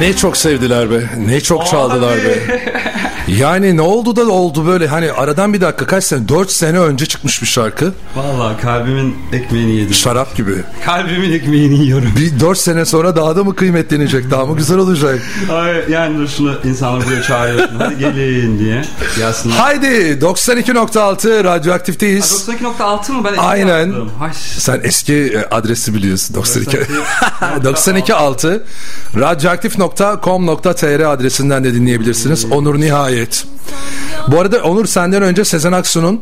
Ne çok sevdiler be. Ne çok çaldılar be. Yani ne oldu da oldu böyle hani aradan bir dakika kaç sene 4 sene önce çıkmış bir şarkı. Valla kalbimin ekmeğini yedim. Şarap gibi. Kalbimin ekmeğini yiyorum. Bir 4 sene sonra daha da mı kıymetlenecek? Daha mı güzel olacak? Ay, yani şunu insanlar buraya çağırıyorsun. Hadi gelin diye. Gelsinler. Haydi 92.6 radyoaktifteyiz. 92.6 mı? Ben Aynen. Sen eski e, adresi biliyorsun 92 92.6 radyoaktif.com.tr adresinden de dinleyebilirsiniz. Onur Nihayet. Bu arada Onur senden önce Sezen Aksu'nun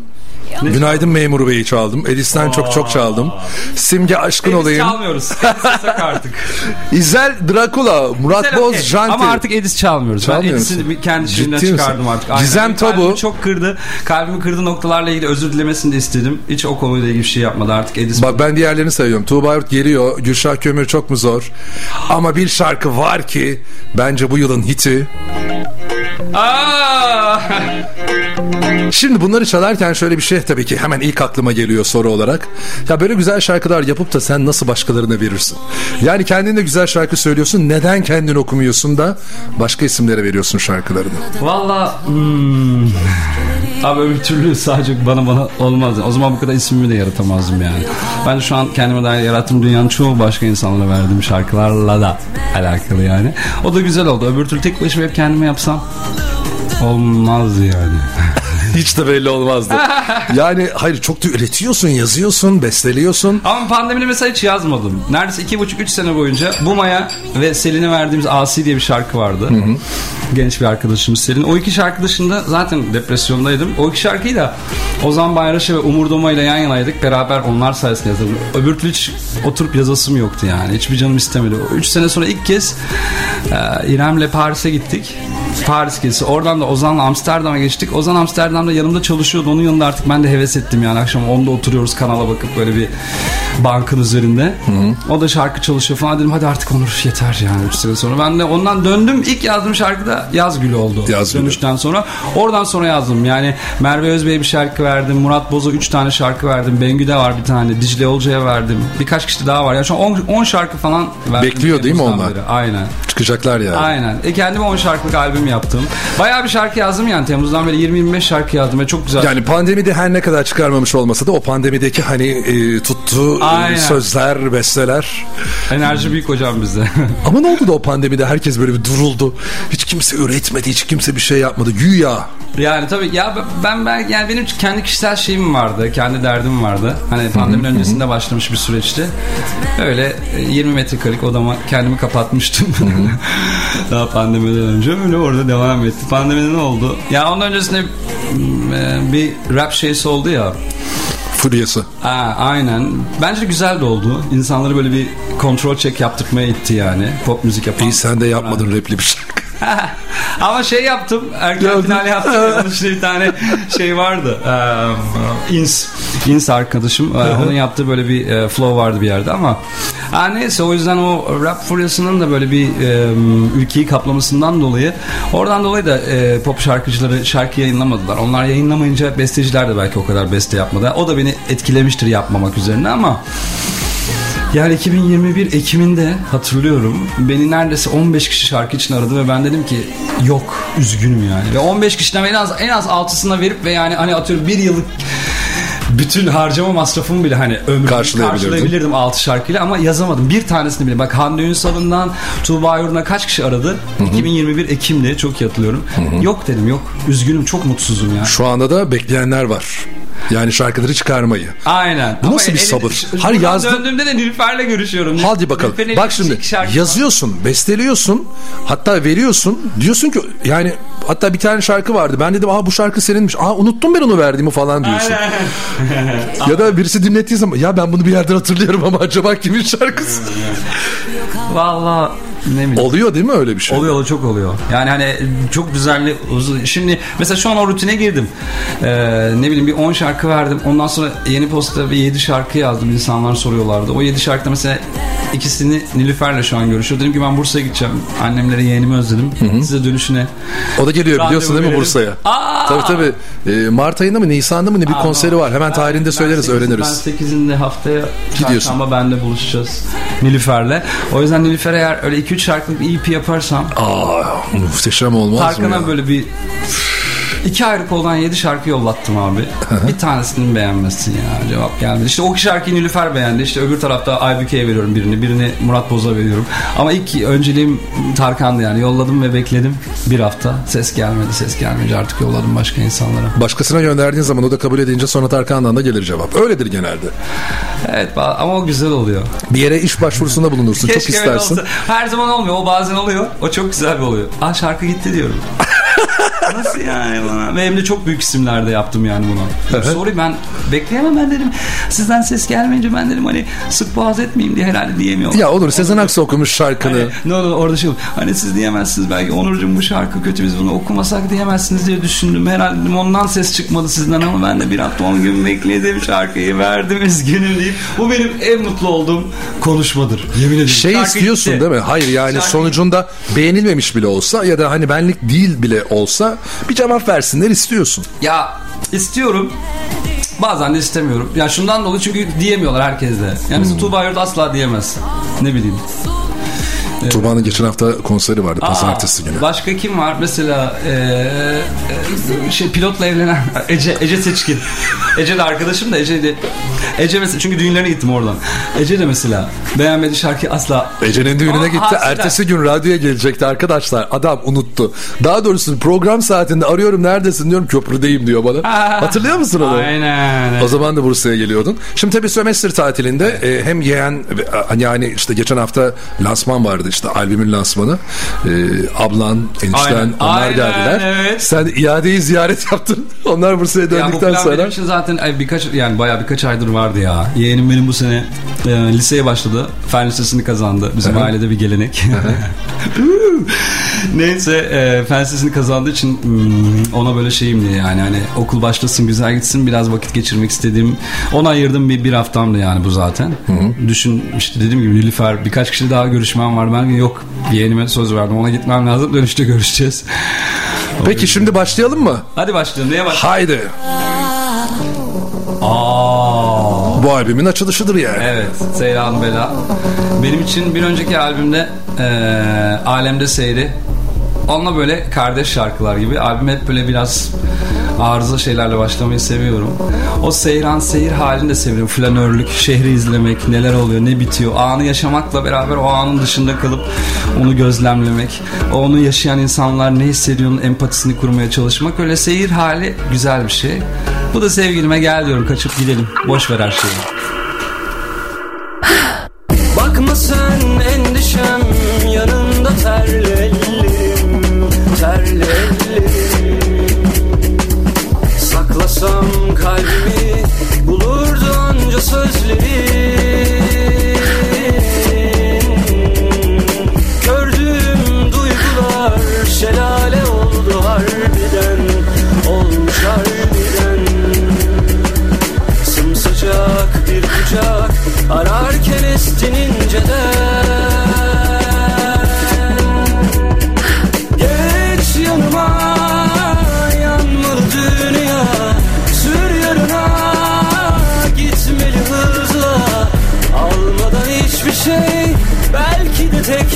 Günaydın Memur Bey'i çaldım. Edis'ten çok çok çaldım. Simge Aşkın Edis olayım. çalmıyoruz. Edis artık. İzel Drakula, Murat Güzel, Boz, okey. Janti. Ama artık Edis çalmıyoruz. Çalmıyor ben Edis'i kendi Ciddi şeyinden misin? çıkardım artık. Gizem Aynen. Tabu. Kalbimi çok kırdı. Kalbimi kırdı noktalarla ilgili özür dilemesini de istedim. Hiç o konuyla ilgili bir şey yapmadı artık Edis. Bak ben diğerlerini sayıyorum. Tuğba Yurt geliyor. Gülşah Kömür çok mu zor? Ama bir şarkı var ki bence bu yılın hiti. Şimdi bunları çalarken şöyle bir şey tabii ki hemen ilk aklıma geliyor soru olarak. Ya böyle güzel şarkılar yapıp da sen nasıl başkalarına verirsin? Yani kendin de güzel şarkı söylüyorsun. Neden kendin okumuyorsun da başka isimlere veriyorsun şarkılarını? Valla hmm. Abi öbür türlü sadece bana bana olmaz. O zaman bu kadar ismimi de yaratamazdım yani. Ben şu an kendime dair yarattığım dünyanın çoğu başka insanlara verdiğim şarkılarla da alakalı yani. O da güzel oldu. Öbür türlü tek başıma hep kendime yapsam olmaz yani. Hiç de belli olmazdı. Yani hayır çok da üretiyorsun, yazıyorsun, besteliyorsun. Ama pandemide mesela hiç yazmadım. Neredeyse iki buçuk üç sene boyunca Buma'ya ve Selin'e verdiğimiz Asi diye bir şarkı vardı. Genç bir arkadaşımız Selin. O iki şarkı dışında zaten depresyondaydım. O iki şarkıyı da Ozan Bayraş'a ve Umur Doma ile yan yanaydık. Beraber onlar sayesinde yazdım. Öbür türlü hiç oturup yazasım yoktu yani. Hiçbir canım istemedi. O Üç sene sonra ilk kez e, İrem'le Paris'e gittik. Paris gezisi. Oradan da Ozan'la Amsterdam'a geçtik. Ozan Amsterdam'da yanımda çalışıyordu. Onun yanında artık ben de heves ettim yani. Akşam onda oturuyoruz kanala bakıp böyle bir bankın üzerinde. O da şarkı çalışıyor falan. Dedim hadi artık Onur yeter yani 3 sene sonra. Ben de ondan döndüm. İlk yazdığım şarkı da Yaz Gülü oldu. Yaz Gülü. Dönüşten sonra. Oradan sonra yazdım. Yani Merve Özbey'e bir şarkı verdim. Murat Boz'a 3 tane şarkı verdim. Bengü'de var bir tane. Dicle Olcay'a verdim. Birkaç kişi daha var. Yani şu an 10 şarkı falan verdim. Bekliyor değil mi onlar? beri. Aynen. Çıkacaklar yani. Aynen. E kendime 10 şarkılık albüm yaptım. Bayağı bir şarkı yazdım yani. Temmuz'dan beri 20-25 şarkı yazdım ve çok güzel. Yani pandemide her ne kadar çıkarmamış olmasa da o pandemideki hani e, tuttuğu e, Aynen. sözler, besteler. Enerji büyük hocam bizde. Ama ne oldu da o pandemide herkes böyle bir duruldu. Hiç kimse üretmedi, hiç kimse bir şey yapmadı. Güya. yani tabii ya ben ben yani benim kendi kişisel şeyim vardı. Kendi derdim vardı. Hani pandeminin öncesinde başlamış bir süreçti. Öyle e, 20 metrekarelik odama kendimi kapatmıştım. Daha pandemiden önce öyle orada devam etti. Pandemide ne oldu? Ya ondan öncesinde mm, e, bir rap şeysi oldu ya. Furyası. Aa, aynen. Bence güzel de oldu. İnsanları böyle bir kontrol check yaptırmaya itti yani. Pop müzik yapan. İyi sen de yapmadın repli bir şarkı. Ama şey yaptım. Erken final yaptım. Bir tane şey vardı. Ee, ins. Ins arkadaşım. Ee, onun yaptığı böyle bir e, flow vardı bir yerde ama ha, neyse o yüzden o rap furyasının da böyle bir e, ülkeyi kaplamasından dolayı oradan dolayı da e, pop şarkıcıları şarkı yayınlamadılar. Onlar yayınlamayınca besteciler de belki o kadar beste yapmadı. O da beni etkilemiştir yapmamak üzerine ama yani 2021 Ekim'inde hatırlıyorum. Beni neredeyse 15 kişi şarkı için aradı ve ben dedim ki yok üzgünüm yani. Ve 15 kişiden en az en az 6'sına verip ve yani hani atıyorum bir yıllık bütün harcama masrafımı bile hani ömrümü Karşılayabilirdin. karşılayabilirdim 6 şarkıyla ama yazamadım. Bir tanesini bile. Bak Hande Ünsal'ından Tuğba Yorun'a kaç kişi aradı? 2021 Ekim'de çok iyi hatırlıyorum. Yok dedim yok. Üzgünüm çok mutsuzum ya. Şu anda da bekleyenler var. Yani şarkıları çıkarmayı. Aynen. Bu Ama nasıl bir sabır? Buradan yazdım. Döndüğümde de Nilüfer'le görüşüyorum. Hadi bakalım. Nilüfer'in Bak şimdi yazıyorsun, besteliyorsun, hatta veriyorsun. Diyorsun ki yani hatta bir tane şarkı vardı. Ben dedim aa bu şarkı seninmiş. Aa unuttum ben onu verdiğimi falan diyorsun. ya da birisi dinlettiği zaman ya ben bunu bir yerden hatırlıyorum ama acaba kimin şarkısı? Valla ne bileyim. Oluyor değil mi öyle bir şey? Oluyor oluyor, çok oluyor. Yani hani çok düzenli uzun. Şimdi mesela şu an o rutine girdim. Ee, ne bileyim bir 10 şarkı verdim. Ondan sonra yeni posta bir 7 şarkı yazdım. İnsanlar soruyorlardı. O 7 şarkıda mesela İkisini Nilüfer'le şu an görüşüyor. Dedim ki ben Bursa'ya gideceğim. Annemlere yeğenimi özledim. Size dönüşüne. O da geliyor biliyorsun değil mi. Bursa'ya? Tabii tabii. Ee, Mart ayında mı Nisan'da mı ne bir Aa, konseri var. Hemen Ben- tarihinde ben söyleriz öğreniriz. Ben 8'inde haftaya Gidiyorsun. çarşamba benle buluşacağız. Nilüfer'le. O yüzden Nilüfer eğer öyle 2-3 şarkılık bir EP yaparsam Aa muhteşem olmaz mı Tarkan'a ya? böyle bir iki ayrı koldan 7 şarkı yollattım abi. bir tanesini beğenmesin ya cevap gelmedi. İşte o şarkıyı Nilüfer beğendi. İşte öbür tarafta Aybüke'ye veriyorum birini. Birini Murat Boz'a veriyorum. Ama ilk önceliğim Tarkan'dı yani. Yolladım ve bekledim. Bir hafta. Ses gelmedi. Ses gelmeyince artık yolladım başka insanlara. Başkasına gönderdiğin zaman o da kabul edince sonra Tarkan'dan da gelir cevap. Öyledir genelde. Evet ama o güzel oluyor. Bir yere iş başvurusunda bulunursun. çok istersin. Her zaman olmuyor. O bazen oluyor. O çok güzel bir oluyor. Aa şarkı gitti diyorum. Nasıl yani bana? Ve hem de çok büyük isimlerde yaptım yani bunu. Sorry ben bekleyemem ben dedim. Sizden ses gelmeyince ben dedim hani sık boğaz etmeyeyim diye herhalde diyemiyorum. Ya olur Sezen Aksu okumuş şarkını. Hani, ne olur orada şey olur. Hani siz diyemezsiniz belki Onurcuğum bu şarkı kötü biz bunu okumasak diyemezsiniz diye düşündüm. Herhalde dedim, ondan ses çıkmadı sizden ama ben de bir hafta 10 gün bekledim şarkıyı verdim üzgünüm deyip. Bu benim en mutlu olduğum konuşmadır. Yemin ederim. Şey Şarkı istiyorsun gitti. değil mi? Hayır yani Şarkı- sonucunda beğenilmemiş bile olsa ya da hani benlik değil bile olsa bir cevap versinler istiyorsun. Ya istiyorum. Bazen de istemiyorum. Ya şundan dolayı çünkü diyemiyorlar herkes de. Yani Hmm. Tuğba Yurt asla diyemez. Ne bileyim. Tuğba'nın geçen hafta konseri vardı pazartesi Aa, günü. Başka kim var? Mesela e, e, şey pilotla evlenen Ece Ece Seçkin. Ece de arkadaşım da Ece de Ece mesela çünkü düğünlerine gittim oradan. Ece de mesela beğenmediği şarkıyı asla Ece'nin düğününe Aa, gitti. hasiler. Ertesi gün radyoya gelecekti arkadaşlar. Adam unuttu. Daha doğrusu program saatinde arıyorum neredesin diyorum köprüdeyim diyor bana. Hatırlıyor musun onu? Aynen. O zaman da Bursa'ya geliyordun. Şimdi tabii sömestr tatilinde e, hem yeğen e, yani işte geçen hafta lansman vardı işte albümün lansmanı. E, ablan, enişten Aynen. onlar Aynen, geldiler. evet. Sen iadeyi ziyaret yaptın. Onlar Bursa'ya Ya bu döndükten sonra. benim zaten birkaç yani bayağı birkaç aydır vardı ya. Yeğenim benim bu sene e, liseye başladı. Fen lisesini kazandı. Bizim ailede bir gelenek. Neyse e, fen lisesini kazandığı için hmm, ona böyle şeyimdi yani hani okul başlasın güzel gitsin biraz vakit geçirmek istediğim ona ayırdım bir, bir haftamdı yani bu zaten. Düşün işte dediğim gibi Nilüfer birkaç kişi daha görüşmem var. Ben yok yeğenime söz verdim ona gitmem lazım dönüşte görüşeceğiz. Peki şimdi başlayalım mı? Hadi başlayalım. Neye başlayalım? Haydi. Aa. Bu albümün açılışıdır yani. Evet, Seyran Bela. Benim için bir önceki albümde eee Alemde Seyri. Onunla böyle kardeş şarkılar gibi. Albüm hep böyle biraz arıza şeylerle başlamayı seviyorum. O seyran seyir halini de seviyorum. Flanörlük, şehri izlemek, neler oluyor, ne bitiyor. Anı yaşamakla beraber o anın dışında kalıp onu gözlemlemek. Onu yaşayan insanlar ne hissediyor, empatisini kurmaya çalışmak. Öyle seyir hali güzel bir şey. Bu da sevgilime gel diyorum kaçıp gidelim. Boş ver her şeyi.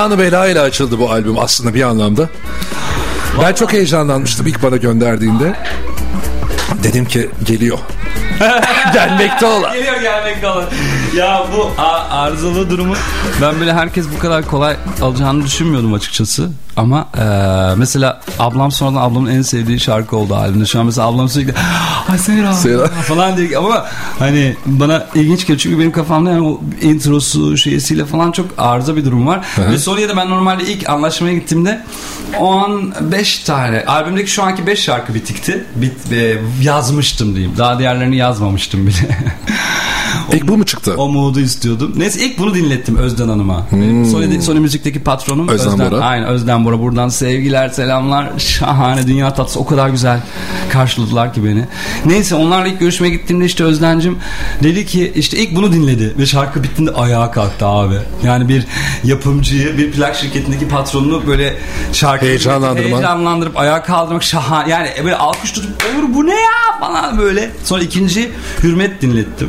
Seyranı Bela ile açıldı bu albüm aslında bir anlamda. Ben çok heyecanlanmıştım ilk bana gönderdiğinde. Dedim ki geliyor. Gelmekte olan. Geliyor gelmekte olan. Ya bu arızalı durumu ben böyle herkes bu kadar kolay alacağını düşünmüyordum açıkçası. Ama e, mesela ablam sonradan ablamın en sevdiği şarkı oldu albümde. Şu an mesela ablam sürekli ay Seyran Seyran. falan diyor. Ama hani bana ilginç geliyor çünkü benim kafamda yani o introsu şeysiyle falan çok arıza bir durum var. Ve Sonya'da ben normalde ilk anlaşmaya gittiğimde 15 tane albümdeki şu anki 5 şarkı bitikti. Bit, e, yazmıştım diyeyim. Daha diğerlerini yazmamıştım bile. İlk bu mu çıktı? O mood'u istiyordum. Neyse ilk bunu dinlettim Özden Hanım'a. Benim Sony, Sony Müzik'teki patronum Hmm. Özden Bora. Aynen Özden Bora. Buradan sevgiler, selamlar. Şahane dünya tatlısı. O kadar güzel karşıladılar ki beni. Neyse onlarla ilk görüşmeye gittiğimde işte Özden'cim dedi ki işte ilk bunu dinledi. Ve şarkı bittiğinde ayağa kalktı abi. Yani bir yapımcıyı, bir plak şirketindeki patronunu böyle şarkı Heyecanlandırman. heyecanlandırıp ayağa kaldırmak şahane. Yani böyle alkış tutup olur bu ne ya falan böyle. Sonra ikinci Hürmet dinlettim.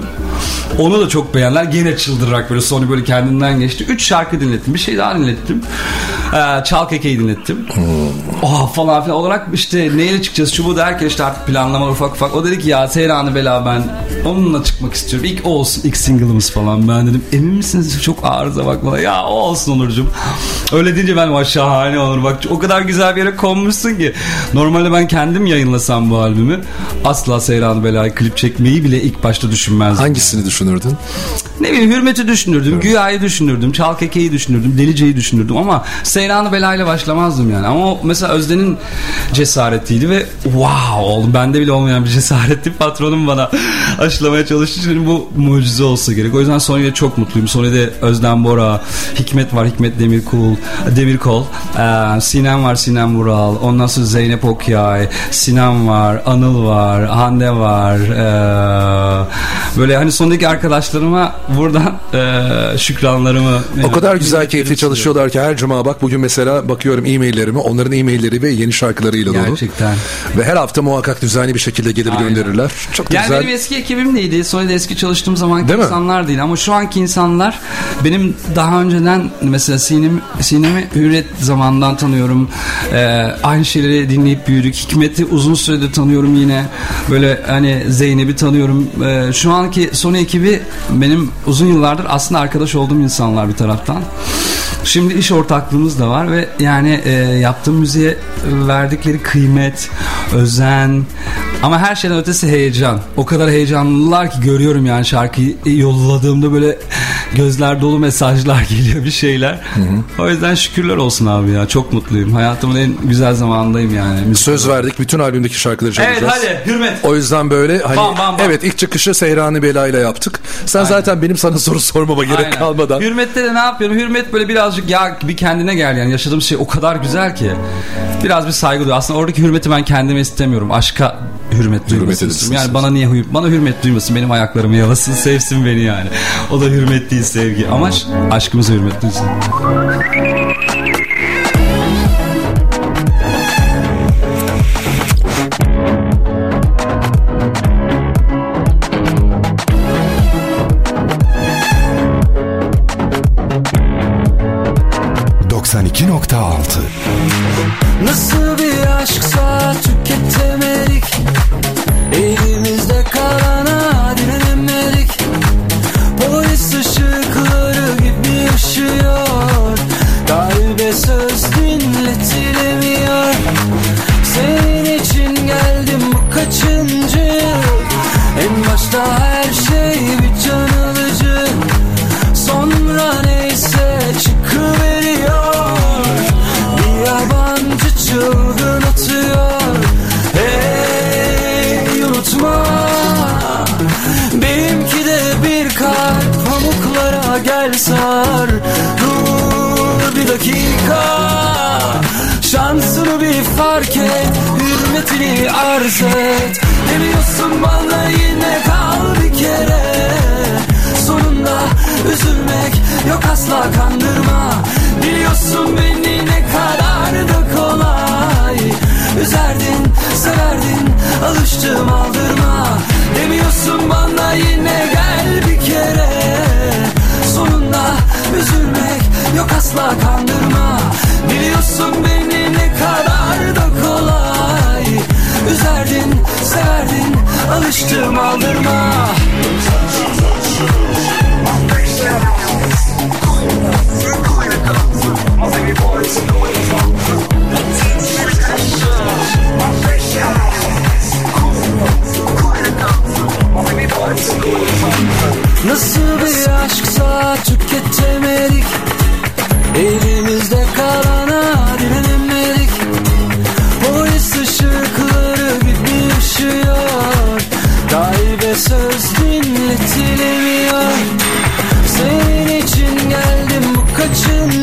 Onu da çok beğendiler. Gene çıldırarak böyle Sony böyle kendinden geçti. Üç şarkı dinlettim. Bir şey daha dinlettim. Ee, Çal Keke'yi dinlettim. Oh falan filan olarak işte neyle çıkacağız çubuğu derken işte artık planlama ufak ufak. O dedi ki ya Seyran'ı bela ben onunla çıkmak istiyorum. İlk o olsun ilk single'ımız falan. Ben dedim emin misiniz çok arıza bak bana. Ya o olsun Onurcuğum. Öyle deyince ben vay şahane olur bak o kadar güzel bir yere konmuşsun ki. Normalde ben kendim yayınlasam bu albümü asla Seyran'ı belayı klip çekmeyi bile ilk başta düşünmezdim. Hangisini düşünürdün? Ne bileyim Hürmet'i düşünürdüm, Güya'yı düşünürdüm, Çalkeke'yi düşünürdüm, Delice'yi düşünürdüm ama Seyran'ı belayla başlamazdım yani. Ama o mesela Özden'in cesaretiydi ve wow oğlum bende bile olmayan bir cesaretti. Patronum bana aşılamaya çalıştı. Şimdi bu mucize olsa gerek. O yüzden Sonya'da çok mutluyum. Sonya'da Özden Bora, Hikmet var, Hikmet Demirkul, Demirkol, ee, Sinem var, Sinem Vural, ondan sonra Zeynep Okyay, Sinem var, Anıl var, Hande var. ee, böyle hani sondaki arkadaşlarıma buradan ee, şükranlarımı O kadar güzel keyifli çalışıyorlar ki her cuma bak bugün mesela bakıyorum e-maillerime onların e-mailleri ve yeni şarkılarıyla dolu. Gerçekten. Ve her hafta muhakkak düzenli bir şekilde gelir Aynen. gönderirler. Çok Yani güzel. benim eski ekibim neydi? Sony'de eski çalıştığım zamanki Değil mi? insanlar değil ama şu anki insanlar benim daha önceden mesela Sinem, Sinem'i Hürriyet zamanından tanıyorum. Ee, aynı şeyleri dinleyip büyüdük. Hikmet'i uzun süredir tanıyorum yine. Böyle hani Zeynep'i tanıyorum. Ee, şu anki Sony ekibi benim uzun yıllardır aslında arkadaş olduğum insanlar bir taraftan. Şimdi iş ortaklığımız da var ve yani e, yaptığım müziğe verdikleri kıymet, özen ama her şeyden ötesi heyecan. O kadar heyecanlılar ki görüyorum yani şarkıyı yolladığımda böyle gözler dolu mesajlar geliyor bir şeyler. O yüzden şükürler olsun abi ya. Çok mutluyum. Hayatımın en güzel zamanındayım yani. Müzik Söz verdik bütün albümdeki şarkıları Evet çalacağız. hadi hürmet. O yüzden böyle hani Bam, bam, bam. evet ilk çıkışı Seyranı Bela ile yaptık. Sen zaten benim sana soru sormama gerek Aynen. kalmadan. Hürmet'te de ne yapıyorum? Hürmet böyle birazcık ya bir kendine gel yani yaşadığım şey o kadar güzel ki. Biraz bir saygı duyuyor. Aslında oradaki hürmeti ben kendime istemiyorum. Aşka hürmet duymasın. Yani bana niye bana hürmet duymasın. Benim ayaklarımı yalasın, sevsin beni yani. O da hürmet değil sevgi. Amaç aşkımıza hürmet duysun. Nasıl bir aşksa tüketemedik alıştım aldırma. Demiyorsun bana yine gel bir kere. Sonunda üzülmek yok asla kandırma. Biliyorsun beni ne kadar da kolay. Üzerdin, severdin, alıştım aldırma Nasıl bir aşksa tüketemedik. Elimizde kalana direnemedik Polis ışıkları gibi ışıyor Kalbe söz dinletilemiyor. Senin için geldim bu kaçıncı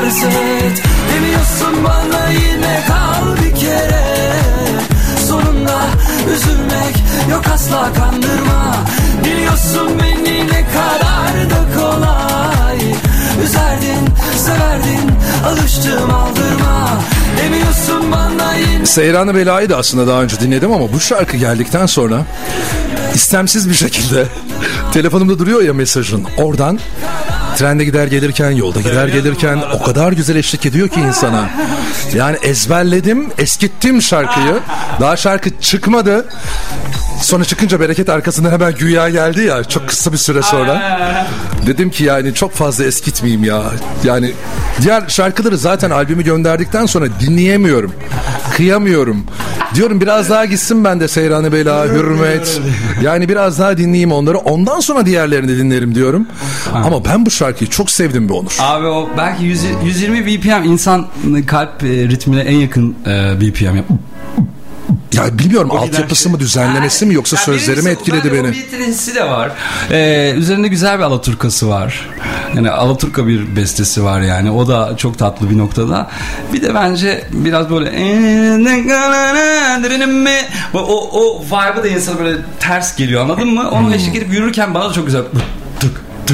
Hürmetini arz et Demiyorsun bana yine kal bir kere. Sonunda üzülmek yok asla kandırma. Biliyorsun beni ne kadar da kolay. Üzerdin, severdin, alıştım aldırma. Demiyorsun bana yine Seyranı Bela'yı da aslında daha önce dinledim ama bu şarkı geldikten sonra istemsiz bir şekilde telefonumda duruyor ya mesajın. Oradan trende gider gelirken, yolda gider gelirken o kadar güzel eşlik ediyor ki insana. Yani ezberledim, eskittim şarkıyı. Daha şarkı çıkmadı. Sonra çıkınca bereket arkasından hemen güya geldi ya çok kısa bir süre sonra. Dedim ki yani çok fazla eskitmeyeyim ya. Yani diğer şarkıları zaten albümü gönderdikten sonra dinleyemiyorum. Kıyamıyorum. Diyorum biraz daha gitsin ben de Seyran-ı Bela, Hürmet. Yani biraz daha dinleyeyim onları. Ondan sonra diğerlerini dinlerim diyorum. Ama ben bu şarkıyı çok sevdim be Onur. Abi o belki 100 120 BPM insan kalp e, ritmine en yakın e, BPM. Ya bilmiyorum altyapısı şey. mı düzenlemesi mi yoksa Ya sözleri mi birincisi, etkiledi beni? Hissi de var. Ee, üzerinde güzel bir Alaturkası var. Yani Alaturka bir bestesi var yani. O da çok tatlı bir noktada. Bir de bence biraz böyle o, o vibe'ı da insana böyle ters geliyor anladın mı? Onu eşlik edip yürürken bana da çok güzel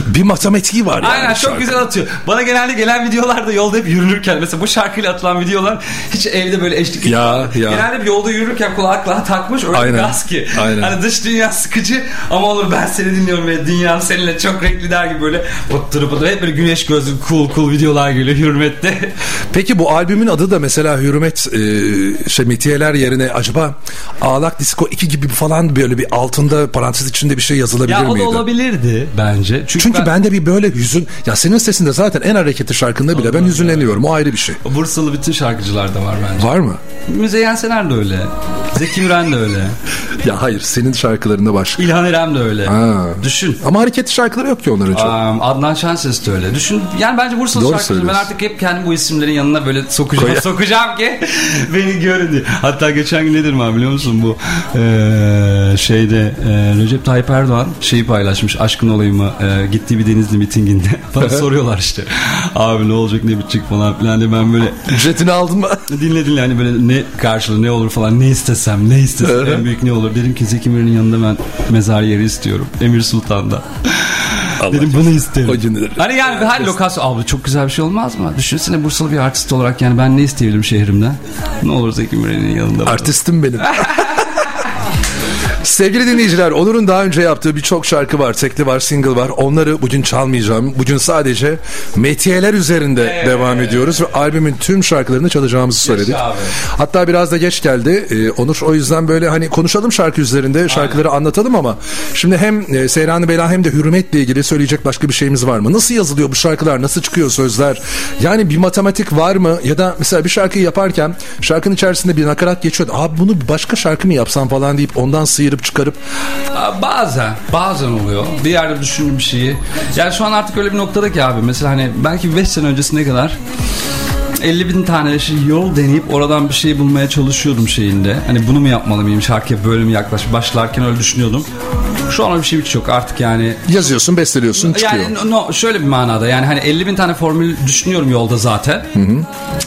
Bir matematiği var yani. Aynen çok şarkı. güzel atıyor. Bana genelde gelen videolarda yolda hep yürünürken mesela bu şarkıyla atılan videolar hiç evde böyle eşlik Ya, ya. Genelde bir yolda yürürken kulaklığa takmış öyle Aynen, gaz ki. aynen. Hani dış dünya sıkıcı ama olur ben seni dinliyorum ve dünyam seninle çok renkli der gibi böyle oturup oturup hep böyle güneş gözlü cool cool videolar geliyor hürmette. Peki bu albümün adı da mesela Hürmet e, şey metiyeler yerine acaba Ağlak Disco 2 gibi falan böyle bir altında parantez içinde bir şey yazılabilir ya o da miydi? olabilirdi bence. Çünkü, Çünkü ben, ben de bir böyle hüzün ya senin sesinde zaten en hareketli şarkında bile ben hüzünleniyorum o ayrı bir şey. Bursalı bütün şarkıcılarda var bence. Var mı? Müzeyyen Sener de öyle. Zeki Müren de öyle. Ya hayır senin şarkılarında başka. İlhan Erem de öyle. Ha. Düşün. Ama hareketli şarkıları yok ki onların çok. Um, Adnan Şenses de öyle. Düşün yani bence Bursalı Doğru şarkıcı ben artık hep kendi bu isimlerin yanına böyle sokacağım Koy- sokacağım ki beni görün diye. Hatta geçen gün nedir mi biliyor musun bu eee, şeyde eee, Recep Tayyip Erdoğan şeyi paylaşmış aşkın olayımı eee, gittiği bir Denizli mitinginde. Bana soruyorlar işte abi ne olacak ne bitecek falan filan diye ben böyle Ücretini aldın mı? dinle dinle hani böyle ne karşılığı ne olur falan ne istesem ne istesem en büyük ne olur. Dedim ki Zeki Müren'in yanında ben mezar yeri istiyorum. Emir Sultan'da. Dedim bunu isterim. Hani yani her lokasyon abi çok güzel bir şey olmaz mı? Düşünsene Bursalı bir artist olarak yani ben ne isteyebilirim şehrimden? Ne olur Zeki Müren'in yanında. Artistim benim. Sevgili dinleyiciler Onur'un daha önce yaptığı birçok şarkı var. Tekli var, single var. Onları bugün çalmayacağım. Bugün sadece metiyeler üzerinde Evet. devam ediyoruz. Ve albümün tüm şarkılarını çalacağımızı söyledik. abi. Hatta biraz da geç geldi Ee, Onur. O yüzden böyle hani konuşalım şarkı üzerinde. Şarkıları anlatalım ama şimdi hem e, Seyran-ı Bela hem de Hürmet'le ilgili söyleyecek başka bir şeyimiz var mı? Nasıl yazılıyor bu şarkılar? Nasıl çıkıyor sözler? Yani bir matematik var mı? Ya da mesela bir şarkıyı yaparken şarkının içerisinde bir nakarat geçiyor. Abi bunu başka şarkı mı yapsam falan deyip ondan sıyırıp çıkarıp Aa, Bazen, bazen oluyor. Bir yerde düşündüğüm şeyi. Yani şu an artık öyle bir noktada ki abi. Mesela hani belki 5 sene öncesine kadar 50 bin tane şey yol deneyip oradan bir şey bulmaya çalışıyordum şeyinde. Hani bunu mu yapmalı mıyım şarkıya böyle mi yaklaş başlarken öyle düşünüyordum. Şu an öyle bir şey hiç yok artık yani. yazıyorsun, besteliyorsun, çıkıyor. Yani no, şöyle bir manada yani hani 50 bin tane formül düşünüyorum yolda zaten.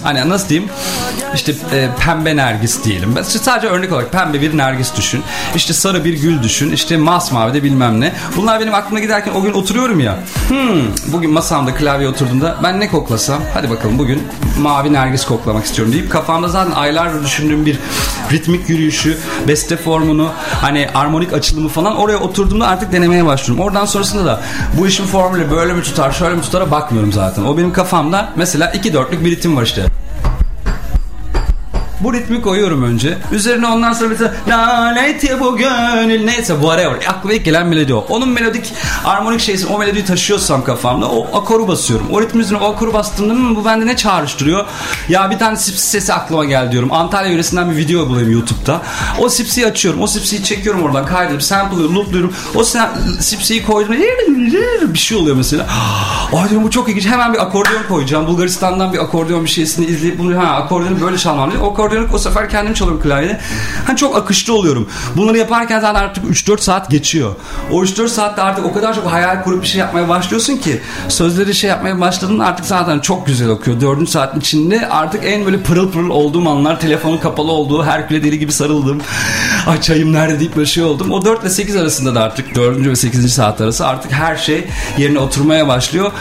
Hani nasıl diyeyim? İşte e, pembe nergis diyelim. İşte sadece örnek olarak pembe bir nergis düşün. İşte sarı bir gül düşün. İşte masmavi de bilmem ne. Bunlar benim aklıma giderken o gün oturuyorum ya. Hmm, bugün masamda klavye oturduğumda ben ne koklasam? Hadi bakalım bugün mavi nergis koklamak istiyorum deyip kafamda zaten aylardır düşündüğüm bir ritmik yürüyüşü, beste formunu, hani armonik açılımı falan oraya oturduğumda artık denemeye başlıyorum. Oradan sonrasında da bu işin formülü böyle mi tutar, şöyle mi tutara bakmıyorum zaten. O benim kafamda mesela iki dörtlük bir ritim var işte. Bu ritmi koyuyorum önce. Üzerine ondan sonra mesela lanet ya bu gönül neyse whatever. Aklıma ilk gelen melodi o. Onun melodik armonik şeysi o melodiyi taşıyorsam kafamda o akoru basıyorum. O ritmin üzerine o akoru bastığımda "Hmm, bu bende ne çağrıştırıyor? Ya bir tane sipsi sesi aklıma geldi diyorum. Antalya yöresinden bir video bulayım YouTube'da. O sipsiyi açıyorum. O sipsiyi çekiyorum oradan kaydedip sample'lıyorum, loopluyorum. O sipsiyi koydum. Bir şey oluyor mesela. Ay diyorum bu çok ilginç. Hemen bir akordeon koyacağım. Bulgaristan'dan bir akordeon bir şeysini izleyip bunu ha akordiyonu böyle çalmam diye. O akordiyonu o sefer kendim çalıyorum klavyede. Hani çok akışlı oluyorum. Bunları yaparken zaten artık 3-4 saat geçiyor. O 3-4 saatte artık o kadar çok hayal kurup bir şey yapmaya başlıyorsun ki sözleri şey yapmaya başladığında artık zaten çok güzel okuyor. 4. saatin içinde artık en böyle pırıl pırıl olduğum anlar telefonun kapalı olduğu Herküle deli gibi sarıldım. Ay çayım nerede deyip böyle şey oldum. O 4 ile 8 arasında da artık 4. ve 8. saat arası artık her şey yerine oturmaya başlıyor.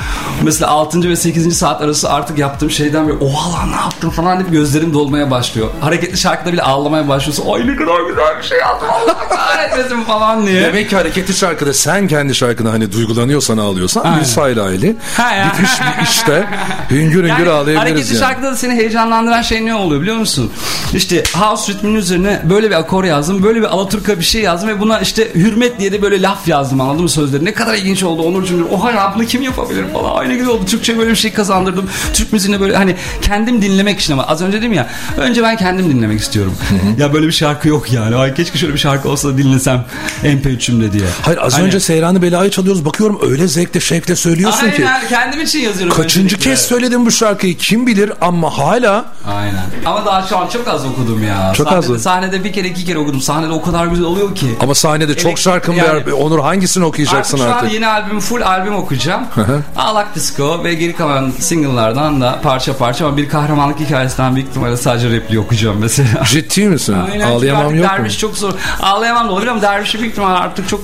Mesela 6. ve 8. saat arası artık yaptığım şeyden böyle oha lan ne yaptım falan deyip gözlerim dolmaya başlıyor. Hareketli şarkıda bile ağlamaya başlıyorsun. Ay ne kadar güzel bir şey yazdım Allah kahretmesin falan diye. Demek ki hareketli şarkıda sen kendi şarkına hani duygulanıyorsan ağlıyorsan Aynen. bir sayla aile. Ha ya. Bitiş bir işte hüngür hüngür ağlayabiliriz hareketli yani. şarkıda da seni heyecanlandıran şey ne oluyor biliyor musun? İşte house ritminin üzerine böyle bir akor yazdım. Böyle bir alaturka bir şey yazdım ve buna işte hürmet diye de böyle laf yazdım anladın mı sözleri? Ne kadar ilginç oldu Onurcuğum. Oha bunu kim yapabilir falan. Ay ne güzel oldu. Türkçe böyle bir şey kazandırdım. Türk müziğine böyle hani kendim dinlemek için ama az önce dedim ya önce ben kendim dinlemek istiyorum. ya böyle bir şarkı yok yani. Ay keşke şöyle bir şarkı olsa da dinlesem MP3'ümde diye. Hayır az Hani- önce Seyran'ı Bela'yı çalıyoruz. Bakıyorum öyle zevkle şevkle söylüyorsun ki. Aynen kendim için yazıyorum. Kaçıncı kez söyledim bu şarkıyı kim bilir ama hala Aynen. Ama daha şu an çok az okudum ya. Çok sahnede, az? Sahnede bir kere iki kere okudum. Sahnede o kadar güzel oluyor ki. ama sahnede çok Evet, şarkım yani- var. Onur hangisini okuyacaksın Artık şu artık? an yeni albüm full albüm okuyacağım. hı. Ağlak Disco ve geri kalan single'lardan da parça parça ama bir kahramanlık hikayesinden büyük ihtimalle sadece repliği okuyacağım mesela. Ciddi misin? Aynen, Ağlayamam yok mu? derviş çok zor. Ağlayamam da olabilir ama dervişi büyük artık çok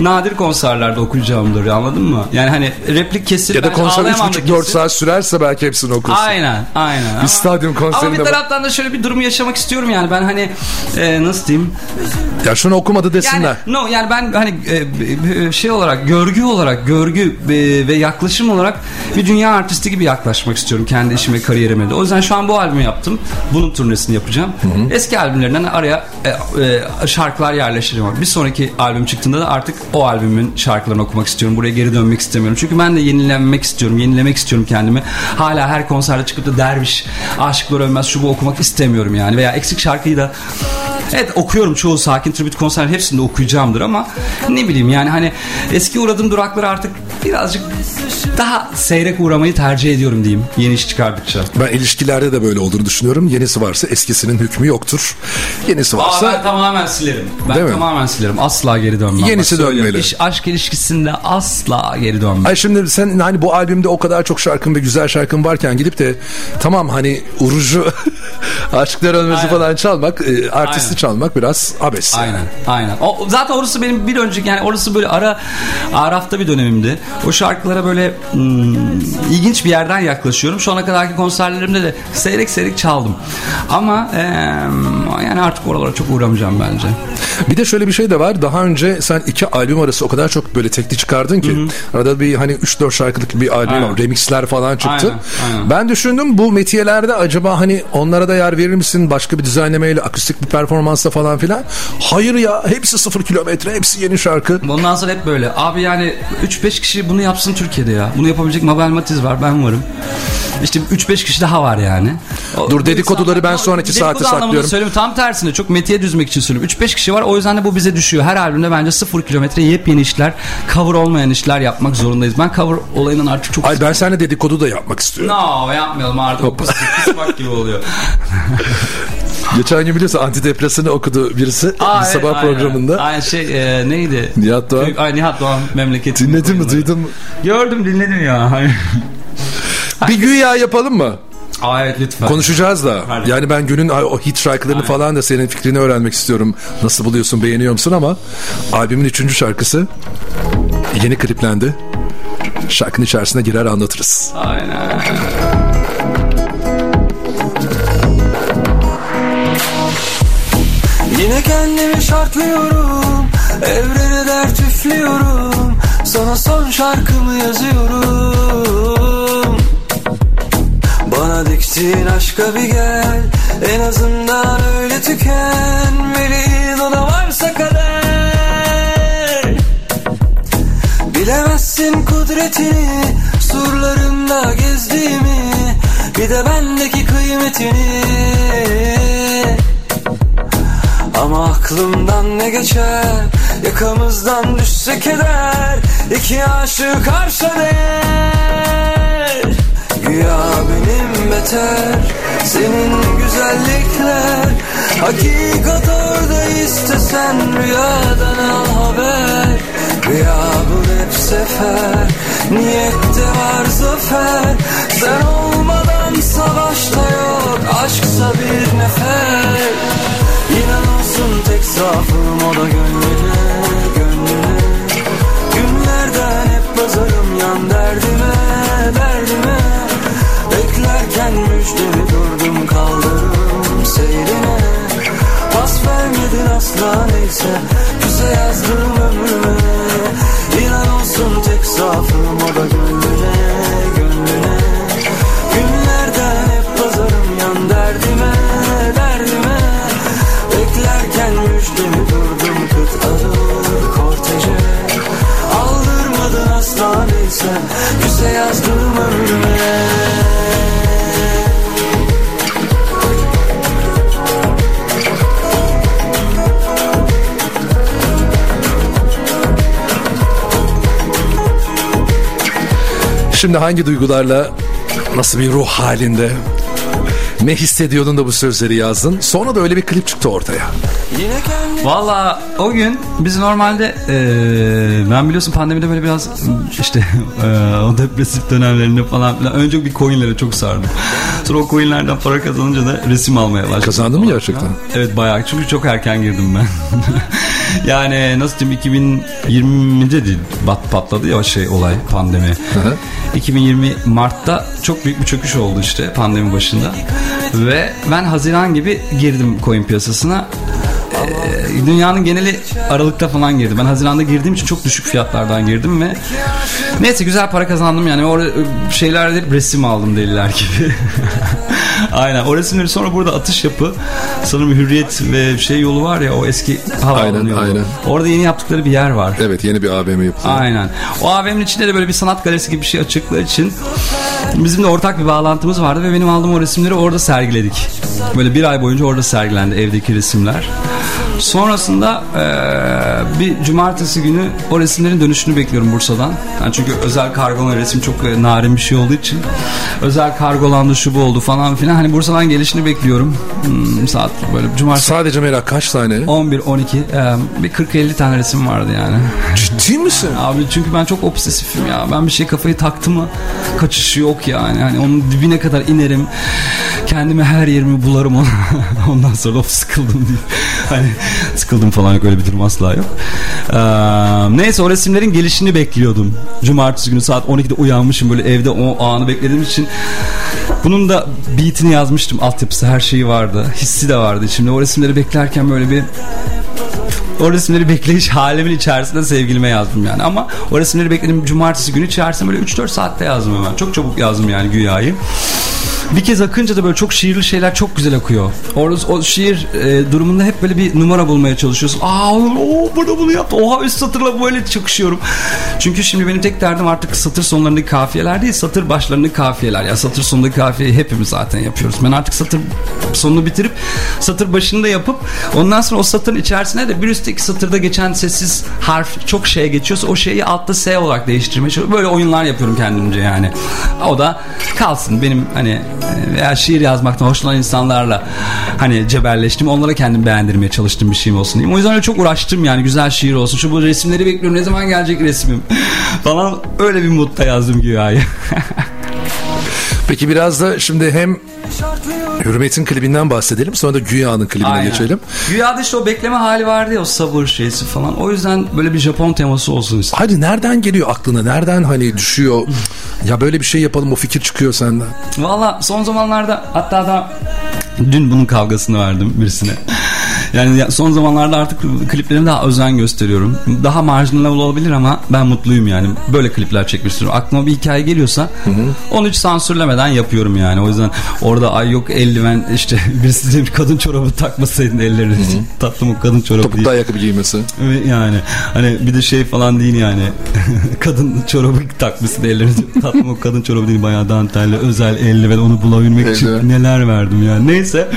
nadir konserlerde okuyacağımdır anladın mı? Yani hani replik kesip Ya da konser ağlayamam da 3,5-4 kesip- saat sürerse belki hepsini okursun. Aynen, aynen. Bir stadyum Ama konserinde bir bak- taraftan da şöyle bir durumu yaşamak istiyorum yani ben hani e, nasıl diyeyim? Ya şunu okumadı Yani desinler. no yani ben hani e, e, şey olarak görgü olarak görgü e, ve yaklaşım olarak bir dünya artisti gibi yaklaşmak istiyorum kendi işime kariyerime de. O yüzden şu an bu albümü yaptım. Bunun turnesini yapacağım. Eski albümlerinden araya e, e, şarkılar yerleştireceğim. Bir sonraki albüm çıktığında da artık o albümün şarkılarını okumak istiyorum. Buraya geri dönmek istemiyorum. Çünkü ben de yenilenmek istiyorum. Yenilemek istiyorum kendimi. Hala her konserde çıkıp da derviş, aşıklar ölmez şu bu okumak istemiyorum yani. Veya eksik şarkıyı da Evet okuyorum çoğu sakin tribüt konser hepsinde okuyacağımdır ama ne bileyim yani hani eski uğradığım durakları artık birazcık daha seyrek uğramayı tercih ediyorum diyeyim yeni iş çıkardıkça. Ben ilişkilerde de böyle olduğunu düşünüyorum. Yenisi varsa eskisinin hükmü yoktur. Yenisi Aa, varsa ben tamamen silerim. Ben Değil mi? tamamen silerim. Asla geri dönmem. Yenisi dönmeli. İş, aşk ilişkisinde asla geri dönmem. Ay şimdi sen hani bu albümde o kadar çok şarkın ve güzel şarkın varken gidip de tamam hani urucu aşklar Aynen. falan çalmak, e, artisti Aynen. çalmak biraz abes. yani. Aynen, aynen. O, zaten orası benim bir önceki yani orası böyle ara arafta bir dönemimdi. O şarkılara böyle hmm, ilginç bir yerden yaklaşıyorum. Şu ana kadarki konserlerimde de seyrek seyrek çaldım. Ama eee, yani artık oralara çok uğramayacağım bence. Bir de şöyle bir şey de var. Daha önce sen iki albüm arası o kadar çok böyle tekli çıkardın ki. Arada bir hani 3-4 şarkılık bir albüm Aynen. var. Remixler falan çıktı. Aynen, aynen. Ben düşündüm bu metiyelerde acaba hani onlara da yer verir misin? Başka bir düzenlemeyle akustik bir performansla falan filan. Hayır ya hepsi sıfır kilometre hepsi yeni şarkı. Bundan sonra hep böyle. Abi yani 3-5 kişi bunu yapsın Türkiye'de ya. Bunu yapabilecek Mabel Matiz var ben varım. İşte 3-5 kişi daha var yani. O- Dur, dedikoduları ben sonraki Dedikodu saate saklıyorum. söylüyorum. Tam tersine çok metiye düzmek için söylüyorum. 3-5 kişi var o yüzden de bu bize düşüyor. Her albümde bence 0 kilometre yepyeni işler, cover olmayan işler yapmak zorundayız. Ben cover olayından artık çok... Ay ben seninle dedikodu da yapmak istiyorum. No yapmayalım artık. Hop. Kısmak gibi oluyor. Geçen gün biliyorsun antidepresanı okudu birisi Aa, bir sabah aynen. programında. Aynen şey e, neydi? Nihat Doğan. Çocuk- Ay Nihat Doğan memleketi. Dinledin mi duydun mu? Gördüm dinledim ya. Bir güya yapalım mı? Aa evet lütfen. Konuşacağız da. Hadi. Yani ben günün o hit şarkılarını falan da senin fikrini öğrenmek istiyorum. Nasıl buluyorsun, beğeniyor musun ama albümün üçüncü şarkısı yeni kliplendi. Şarkının içerisine girer anlatırız. Aynen. Şartlıyorum Evrene dert üflüyorum Sana son şarkımı yazıyorum. Bana diktiğin aşka bir gel En azından öyle tükenmeliyin O da varsa kader. Bilemezsin kudretini Surlarında gezdiğimi Bir de bendeki kıymetini ama aklımdan ne geçer? Yakamızdan düşse keder. İki aşık arşa değer. Güya benim beter. Senin güzellikler. Hakikat orada istesen Rüyadan al haber. Rüya bu hep sefer. Niyette var zafer. Sen olmadan savaşta yok. Aşksa bir nefer İnan olsun tek zaafım o da gönlüne, gönlüne. Günlerden hep pazarım yan derdime, derdime. Beklerken müjdemi durdum kaldırım seyrine. Pas vermedin asla neyse Küse yazdım ömrüme. İnan olsun tek zaafım o da gönlüne Küse yazdım ömrüme. Şimdi hangi duygularla, nasıl bir ruh halinde, ne hissediyordun da bu sözleri yazdın? Sonra da öyle bir klip çıktı ortaya. Valla o gün biz normalde eee, ben biliyorsun pandemide böyle biraz işte eee, o depresif dönemlerinde falan filan önce bir coinlere çok sardım. Sonra o coinlerden para kazanınca da resim almaya başladım. Kazandın mı gerçekten? Evet bayağı çünkü çok erken girdim ben. yani nasıl diyeyim 2020'de değil bat patladı ya o şey olay pandemi. hı. 2020 Mart'ta çok büyük bir çöküş oldu işte pandemi başında. Ve ben Haziran gibi girdim coin piyasasına. Ee, dünyanın geneli Aralık'ta falan girdi. Ben Haziran'da girdiğim için çok düşük fiyatlardan girdim ve neyse güzel para kazandım yani. Orada şeylerde hep resim aldım deliler gibi. Aynen. O resimleri sonra burada atış yapı sanırım Hürriyet ve şey yolu var ya o eski havaalanı Aynen, yolu. aynen. Orada yeni yaptıkları bir yer var. Evet yeni bir AVM yapıldı. Aynen. O AVM'nin içinde de böyle bir sanat galerisi gibi bir şey açıklığı için bizim de ortak bir bağlantımız vardı ve benim aldığım o resimleri orada sergiledik. Böyle bir ay boyunca orada sergilendi evdeki resimler. Sonrasında eee, bir cumartesi günü o resimlerin dönüşünü bekliyorum Bursa'dan. Yani çünkü özel kargolama resim çok e, narin bir şey olduğu için özel kargolandı şu bu oldu falan filan. Hani Bursa'dan gelişini bekliyorum. Hmm, saat böyle cumartesi Sadece merak kaç tane? 11 12 eee, bir 40 50 tane resim vardı yani. Ciddi misin? Abi çünkü ben çok obsesifim ya. Ben bir şey kafayı taktı mı kaçışı yok yani. Hani onun dibine kadar inerim. Kendimi her yerimi bularım ona. Ondan sonra of sıkıldım diye. Hani sıkıldım falan yok öyle bir durum asla yok. Ee, neyse o resimlerin gelişini bekliyordum. Cumartesi günü saat 12'de uyanmışım böyle evde o anı beklediğim için. Bunun da beatini yazmıştım. Altyapısı her şeyi vardı. Hissi de vardı içimde. O resimleri beklerken böyle bir o resimleri bekleyiş halimin içerisinde sevgilime yazdım yani. Ama o resimleri bekledim cumartesi günü içerisinde böyle 3-4 saatte yazdım hemen. Çok çabuk yazdım yani güyayı. Bir kez akınca da böyle çok şiirli şeyler çok güzel akıyor. Orada o şiir e, durumunda hep böyle bir numara bulmaya çalışıyorsun. Aa o burada bunu yaptı. Oha üst satırla böyle çıkışıyorum. Çünkü şimdi benim tek derdim artık satır sonlarındaki kafiyeler değil, satır başlarındaki kafiyeler. Ya satır sonundaki kafiyeyi hepimiz zaten yapıyoruz. Ben artık satır sonunu bitirip satır başında yapıp ondan sonra o satırın içerisine de bir üstteki satırda geçen sessiz harf çok şeye geçiyorsa o şeyi altta S olarak değiştirmeye çalışıyorum. Böyle oyunlar yapıyorum kendimce yani. O da kalsın benim hani veya şiir yazmaktan hoşlanan insanlarla hani cebelleştim. Onlara kendim beğendirmeye çalıştığım bir şeyim olsun diyeyim. O yüzden öyle çok uğraştım yani güzel şiir olsun. Şu bu resimleri bekliyorum. Ne zaman gelecek resmim? Falan öyle bir modda yazdım güyayı. Peki biraz da şimdi hem Hürmet'in klibinden bahsedelim. Sonra da Güya'nın klibine Aynen. geçelim. Güya'da işte o bekleme hali vardı ya o sabır şeysi falan. O yüzden böyle bir Japon teması olsun istedim. Hadi nereden geliyor aklına? Nereden hani düşüyor? Ya böyle bir şey yapalım o fikir çıkıyor senden. Valla son zamanlarda hatta da dün bunun kavgasını verdim birisine. Yani ya- son zamanlarda artık kliplerime daha özen gösteriyorum. Daha marjinal olabilir ama ben mutluyum yani. Böyle klipler çekmek istiyorum. Aklıma bir hikaye geliyorsa onu hiç sansürlemeden yapıyorum yani. O yüzden orada ay yok eldiven işte birisi demiş kadın çorabı takmasaydın ellerini. Tatlım o kadın çorabı değil. ayakkabı giymesi. Ve Yani hani bir de şey falan değil yani. kadın çorabı takmışsın ellerini. Tatlım o kadın çorabı değil bayağı dantelli özel eldiven onu bulabilmek için neler verdim yani. Neyse.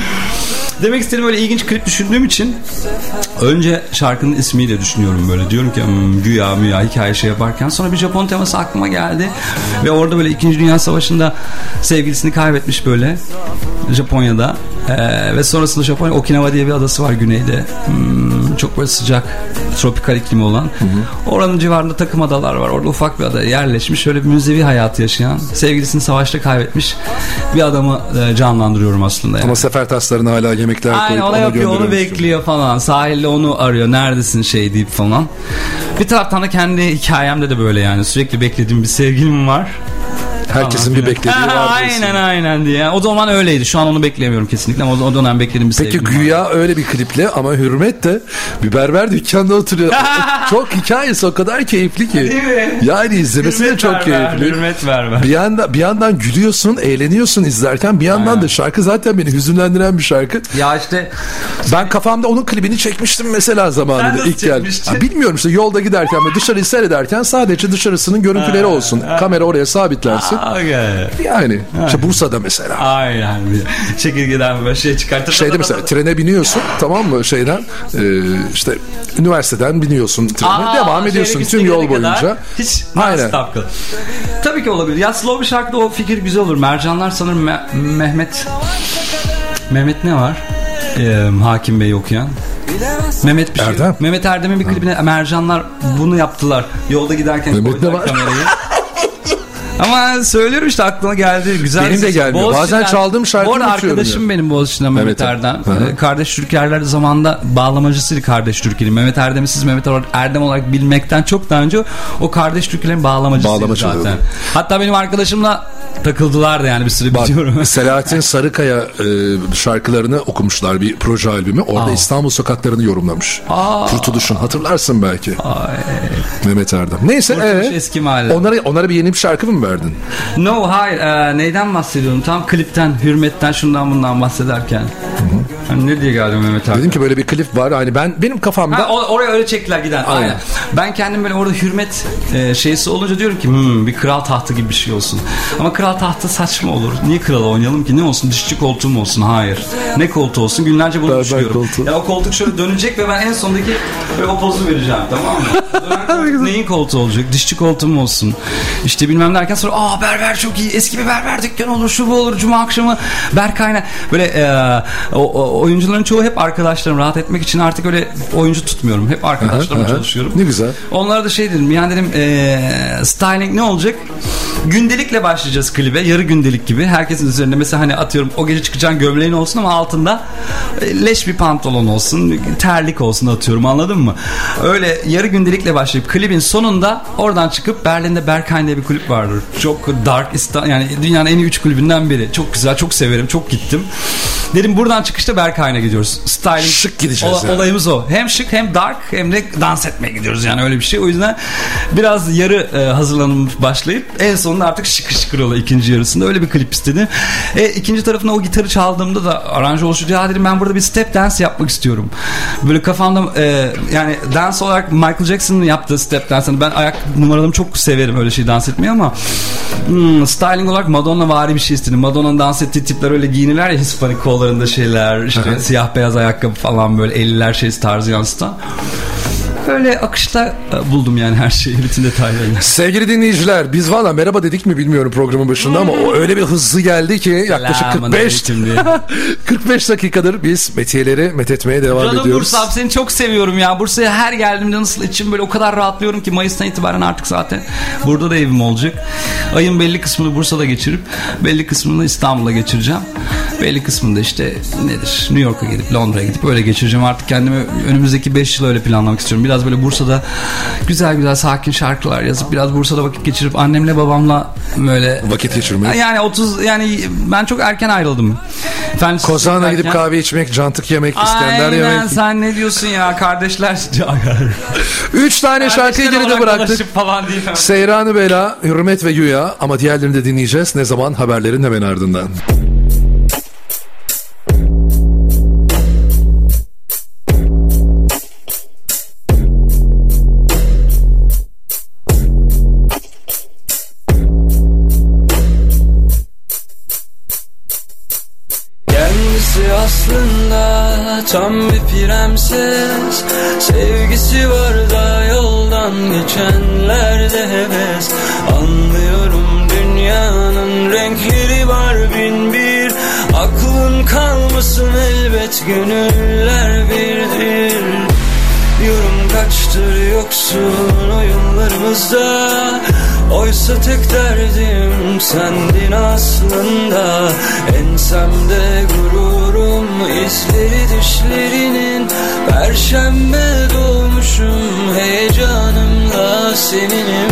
Demek istediğim böyle ilginç klip düşündüğüm için önce şarkının ismiyle düşünüyorum böyle. Diyorum ki "Hmm, güya müya hikaye şey yaparken sonra bir Japon teması aklıma geldi. Ve orada böyle 2. Dünya Savaşı'nda sevgilisini kaybetmiş böyle Japonya'da. Ee, ve sonrasında Japonya Okinawa diye bir adası var güneyde. Hmm, çok böyle sıcak tropikal iklimi olan. Oranın civarında takım adalar var. Orada ufak bir ada yerleşmiş. Şöyle bir müzevi hayatı yaşayan, sevgilisini savaşta kaybetmiş bir adamı e, canlandırıyorum aslında. Yani. Ama sefer taslarına hala yemekler Aynen koyup ona yapıyor onu bekliyor falan sahilde onu arıyor neredesin şey deyip falan bir taraftan da kendi hikayemde de böyle yani sürekli beklediğim bir sevgilim var Herkesin bir beklediği var. aynen diyorsun. aynen diye o zaman öyleydi şu an onu beklemiyorum kesinlikle ama o, dönem beklediğim bir Peki güya öyle bir kliple ama Hürmet de bir berber dükkanında oturuyor. çok hikayesi o kadar keyifli ki. Değil mi? Yani izlemesi de Hürmet çok ver ver, keyifli. hürmet ver. Bir yanda bir yandan gülüyorsun, eğleniyorsun izlerken. Bir yandan Aynen. da şarkı zaten beni hüzünlendiren bir şarkı. ya işte Ben kafamda onun klibini çekmiştim mesela zamanında ilk geldi. Bilmiyorum işte yolda giderken ve dışarıyı seyrederken sadece dışarısının görüntüleri olsun. Kamera oraya sabitlensin. Aga. Yani işte Bursa'da mesela. aynen çekirgeden böyle şey çıkartıp Şeyde mesela trene biniyorsun tamam mı şeyden e, işte üniversiteden biniyorsun trene Aa, devam ediyorsun tüm yol boyunca. Hiç Aynen. Tabii ki olabilir. Ya slow bir şarkıda o fikir güzel olur. Mercanlar sanırım Me- Mehmet Mehmet ne var? Ee, Hakim Bey okuyan. Mehmet bir şey. Erdem. Mehmet Erdem'in bir klibine Mercanlar bunu yaptılar. Yolda giderken Mehmet ne var? kamerayı. Ama söylüyorum işte aklıma geldi. Güzel Benim de gelmiyor. Bazen Boğaziçi'nden- çaldığım arada unutuyorum arkadaşım ya. benim Boğaziçi'nden Mehmet Erdem. Ee, Kardeş Türkerler zamanında bağlamacısıydı Kardeş Türkiye'nin. Mehmet Erdem'i siz Mehmet Erdem olarak bilmekten çok daha önce o Kardeş Türkiye'lerin bağlamacısıydı Bağlama zaten. çalıyordu. Hatta benim arkadaşımla takıldılar da yani bir süre Bak, biliyorum. Selahattin Sarıkaya e, şarkılarını okumuşlar bir proje albümü. Orada Aa. İstanbul sokaklarını yorumlamış. Aa. Kurtuluş'un hatırlarsın belki. Ay. Mehmet Erdem. Neyse Kurtuluş ee, eski mahalle. onlara, onlara bir yeni bir şarkı mı verdin? No hayır Ee, neyden bahsediyorum tam klipten hürmetten şundan bundan bahsederken. Hani ne diye geldim Mehmet Erdem? Dedim ki böyle bir klip var. Hani ben benim kafamda Ha, oraya öyle çektiler giden. Aynen. Aynen. Ben kendim böyle orada hürmet e, şeysi olunca diyorum ki "Hmm, bir kral tahtı gibi bir şey olsun. Ama kral tahtı saçma olur. Niye kral oynayalım ki? Ne olsun? Dişçi koltuğu mu olsun? Hayır. Ne koltuğu olsun? Günlerce bunu Berber düşünüyorum. koltuğu. Ya o koltuk şöyle dönecek ve ben en sondaki böyle o pozu vereceğim tamam mı? Neyin koltuğu olacak? Dişçi koltuğu mu olsun? İşte bilmem derken sonra aa berber çok iyi. Eski bir berber dükkanı olur. Şu bu olur. Cuma akşamı Berkay'la böyle e, o, o- oyuncuların çoğu hep arkadaşlarım. Rahat etmek için artık öyle oyuncu tutmuyorum. Hep arkadaşlarımla çalışıyorum. Ne güzel. Onlara da şey dedim yani dedim eee, styling ne olacak? Gündelikle başlayacağız klibe. Yarı gündelik gibi. Herkesin üzerinde mesela hani atıyorum o gece çıkacağın gömleğin olsun ama altında e, leş bir pantolon olsun. Terlik olsun atıyorum anladın mı? Öyle yarı gündelikle başlayıp klibin sonunda oradan çıkıp Berlin'de Berghain diye bir kulüp vardır. Çok dark İsta- yani dünyanın en iyi üç kulübünden biri. Çok güzel çok severim çok gittim. Dedim buradan çıkışta Berkay'ına gidiyoruz. Styling. Şık gideceğiz Ola- yani. Olayımız o. Hem şık hem dark hem de dans etmeye gidiyoruz yani öyle bir şey. O yüzden biraz yarı e, hazırlanmış başlayıp en sonunda artık şıkır şıkır ola ikinci yarısında öyle bir klip istedi. E, ikinci tarafına o gitarı çaldığımda da aranje oluşunca ya dedim ben burada bir step dance yapmak istiyorum. Böyle kafamda e, yani dans olarak Michael Jackson'ın yaptığı step dance. Hani ben ayak numaralarımı çok severim öyle şey dans etmeyi ama hmm, styling olarak Madonna vari bir şey istedim. Madonna'nın dans ettiği tipler öyle giyinirler ya Hispanik kollarında şeyler işte siyah beyaz ayakkabı falan böyle 50'ler şey tarzı yansıtan. Öyle akışta e, buldum yani her şeyi bütün detaylarını. Sevgili dinleyiciler biz valla merhaba dedik mi bilmiyorum programın başında ama o öyle bir hızlı geldi ki yaklaşık Selamun 45 aleyküm diye. 45 dakikadır biz metiyeleri methetmeye devam Canım ediyoruz. Bursa'm seni çok seviyorum ya. Bursa'ya her geldiğimde nasıl içim böyle o kadar rahatlıyorum ki Mayıs'tan itibaren artık zaten burada da evim olacak. Ayın belli kısmını Bursa'da geçirip belli kısmını İstanbul'da geçireceğim. Belli kısmını da işte nedir New York'a gidip Londra'ya gidip öyle geçireceğim. Artık kendimi önümüzdeki 5 yıl öyle planlamak istiyorum. Biraz böyle Bursa'da güzel güzel sakin şarkılar yazıp biraz Bursa'da vakit geçirip annemle babamla böyle Vakit geçirmek. yani 30 yani ben çok erken ayrıldım. Efendim, Kozan'a gidip kahve içmek, cantık yemek, İskender Aynen yemek. sen ne diyorsun ya kardeşler. Üç tane şarkıyı geride bıraktık. falan değil. Seyranı Bela, Hürmet ve Güya ama diğerlerini de dinleyeceğiz. Ne zaman haberlerin hemen ardından. Tam bir premses Sevgisi var da yoldan geçenlerde heves. Anlıyorum dünyanın renkleri var bin bir. Aklın kalmasın elbet gönüller birdir. Yorum kaçtır yoksun oyunlarımızda Oysa tek derdim sendin aslında. Ensemde gururum izleri düşlerinin. Perşembe doğmuşum heyecanımla seninim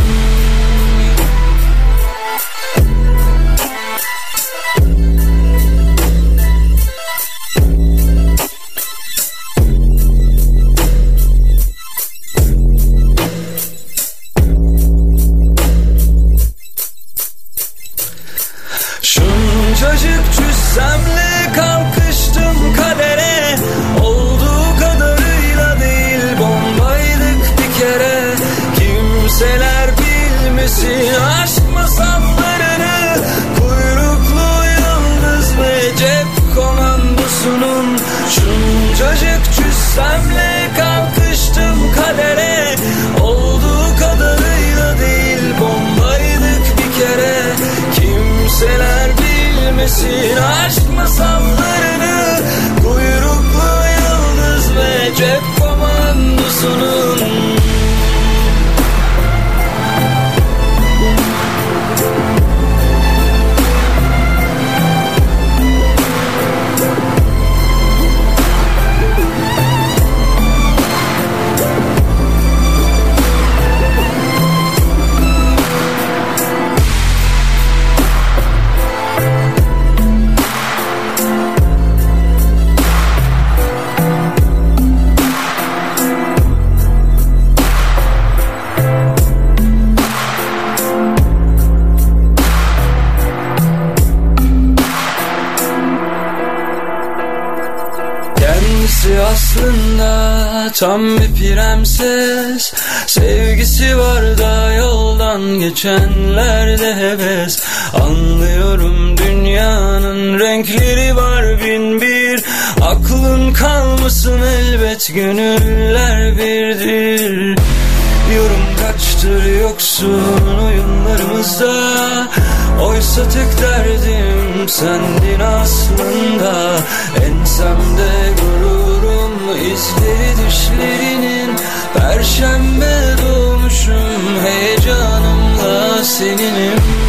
tam bir premses Sevgisi var da yoldan geçenlerde heves. Anlıyorum dünyanın renkleri var bin bir. Aklın kalmasın elbet gönüller birdir. Yorum kaçtır yoksun oyunlarımızda? Oysa tek derdim sendin aslında. Ensemde gururum izleri düşlerinin Perşembe doğmuşum heyecanımla seninim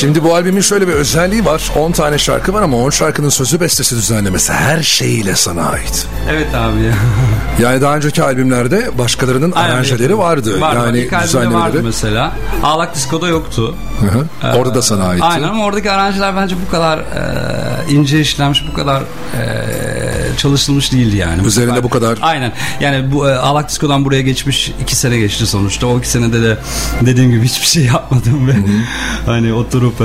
Şimdi bu albümün şöyle bir özelliği var. 10 tane şarkı var ama 10 şarkının sözü bestesi düzenlemesi her şeyiyle sana ait. Evet abi ya. Yani daha önceki albümlerde başkalarının Aynen, aranjeleri vardı. Vardı. yani İlk albümde vardı düzenlemeleri. mesela. Ağlak Disko'da yoktu. Hı hı. Orada da sana aitti. Aynen ama oradaki aranjeler bence bu kadar e, ince işlenmiş, bu kadar e, çalışılmış değildi yani. Üzerinde bu kadar- Aynen. Yani bu e, Alak Disko'dan buraya geçmiş iki sene geçti sonuçta. O iki senede de dediğim gibi hiçbir şey yapmadım ve hani oturup e,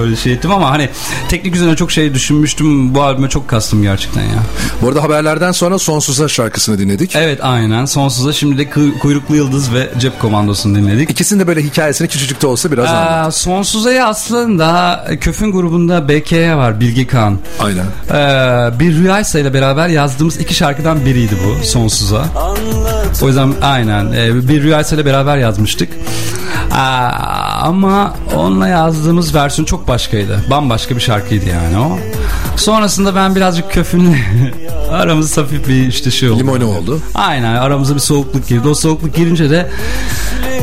öyle şey ettim ama hani teknik üzerine çok şey düşünmüştüm. Bu albüme çok kastım gerçekten ya. Bu arada haberlerden sonra Sonsuza şarkısını dinledik. Evet aynen. Sonsuza şimdi de Kuyruklu Yıldız ve Cep Komandosu'nu dinledik. İkisinin de böyle hikayesini küçücük de olsa biraz anlat. Ee, Sonsuza'ya aslında Köfün grubunda BK'ye var Bilge Kağan. Aynen. Ee, bir Rüyaysa ile beraber yazdığımız iki şarkıdan biriydi bu Sonsuz'a. Anlat O yüzden aynen e, bir Rüyaysa ile beraber yazmıştık. Aa, ama onunla yazdığımız versiyon çok başkaydı. Bambaşka bir şarkıydı yani o. Sonrasında ben birazcık Köfün'le aramız hafif bir işte şey oldu. Limone oldu. Aynen aramıza bir soğukluk girdi. O soğukluk girince de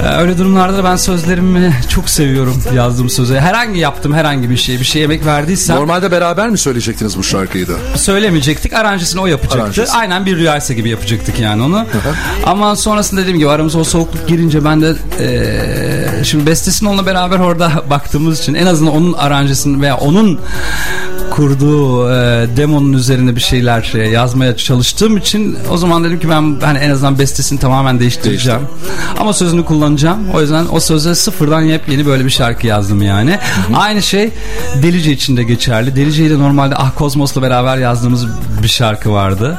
e, öyle durumlarda da ben sözlerimi çok seviyorum yazdığım sözü. Herhangi yaptım herhangi bir şey bir şey emek verdiysem Normalde beraber mi söyleyecektiniz bu şarkıyı da? söylemeyecektik. Aranjesini o yapacaktı. Aranjesi. Aynen bir rüyaysa gibi yapacaktık yani onu. Ama sonrasında dediğim gibi aramıza o soğukluk girince ben de e, şimdi bestesini onunla beraber orada baktığımız için en azından onun aranjesini veya onun kurduğu e, demonun üzerine bir şeyler e, yazmaya çalıştığım için o zaman dedim ki ben hani en azından bestesini tamamen değiştireceğim. Ama sözünü kullanacağım. O yüzden o söze sıfırdan yepyeni böyle bir şarkı yazdım yani. Aynı şey Delice için de geçerli. Delice ile normalde Ah Kozmos'la beraber yazdığımız bir şarkı vardı.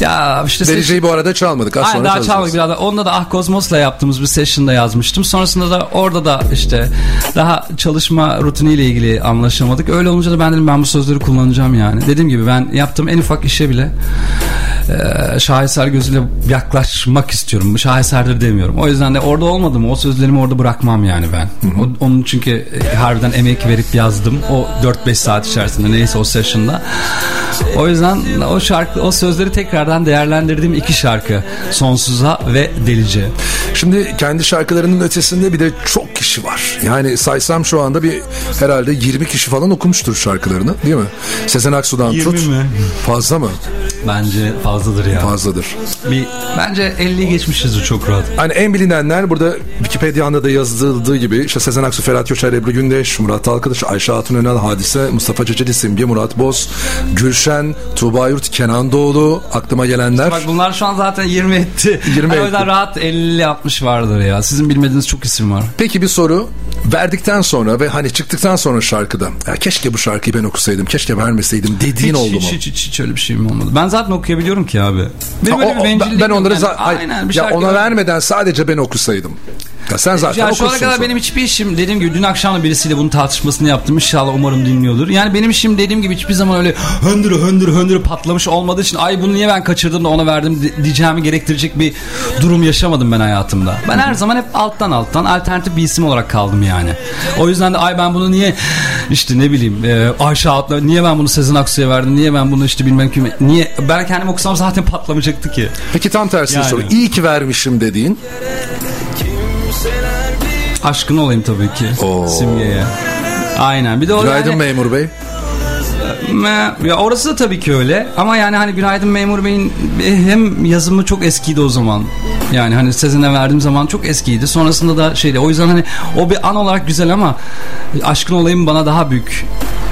Ya işte Dereceyi bu arada çalmadık. Az Aynen sonra daha çalacağız. çalmadık biraz da. Onda da Ah Kozmos'la yaptığımız bir session'da yazmıştım. Sonrasında da orada da işte daha çalışma rutiniyle ilgili anlaşamadık. Öyle olunca da ben dedim ben bu sözleri kullanacağım yani. Dediğim gibi ben yaptığım en ufak işe bile e, şaheser gözüyle yaklaşmak istiyorum. Şaheserdir demiyorum. O yüzden de orada olmadım. O sözlerimi orada bırakmam yani ben. O- onun çünkü e, harbiden emek verip yazdım. O 4-5 saat içerisinde neyse o session'da. O yüzden o şarkı o sözleri tekrardan değerlendirdiğim iki şarkı. Sonsuza ve Delice. Şimdi kendi şarkılarının ötesinde bir de çok kişi var. Yani saysam şu anda bir herhalde 20 kişi falan okumuştur şarkılarını değil mi? Sezen Aksu'dan 20 tut. mi? Fazla mı? Bence fazladır ya. Fazladır. Bir, bence 50'yi geçmişizdir çok rahat. Hani en bilinenler burada Wikipedia'da da yazıldığı gibi işte Sezen Aksu, Ferhat Göçer, Ebru Gündeş, Murat Dalkılıç, Ayşe Hatun Önal, Hadise, Mustafa Ceceli, Simge, Murat Boz, Gülşen, Tuğba Yurt, Kenan Doğulu aklıma gelenler. Bak bunlar şu an zaten 20 etti. 20 Hani o yüzden etti. rahat 50-60 vardır ya. Sizin bilmediğiniz çok isim var. Peki bir soru verdikten sonra ve hani çıktıktan sonra şarkıda ya keşke bu şarkıyı ben okusaydım, keşke vermeseydim dediğin hiç, oldu mu? hiç, hiç, hiç, hiç öyle bir şeyim olmadı. Ben zaten okuyabiliyorum ki abi. Benim Ha, öyle o- bir o- bencilliğim ben yok onları yani. za- Aynen bir ya ona vermeden sadece ben okusaydım. Ya sen zaten Ya şu ana kadar sonra. benim hiçbir işim dediğim gibi dün akşam da birisiyle bunun tartışmasını yaptım. İnşallah umarım dinliyordur. Yani benim işim dediğim gibi hiçbir zaman öyle höndür höndür höndür patlamış olmadığı için ay bunu niye ben kaçırdım da ona verdim di- diyeceğimi gerektirecek bir durum yaşamadım ben hayatımda. Ben her zaman hep alttan alttan alternatif bir isim olarak kaldım yani. O yüzden de ay ben bunu niye işte ne bileyim e, Ayşe Hatla niye ben bunu Sezen Aksu'ya verdim niye ben bunu işte bilmem kim niye ben kendim okusam zaten patlamayacaktı ki. Peki tam tersini Yani. soru. İyi ki vermişim dediğin. Aşkın olayım tabii ki Oo. simgeye. Aynen. Bir de o Günaydın yani, memur bey. Ya orası da tabii ki öyle ama yani hani Günaydın Memur Bey'in hem yazımı çok eskiydi o zaman. Yani hani Sezen'e verdiğim zaman çok eskiydi. Sonrasında da şeydi. O yüzden hani o bir an olarak güzel ama aşkın olayım bana daha büyük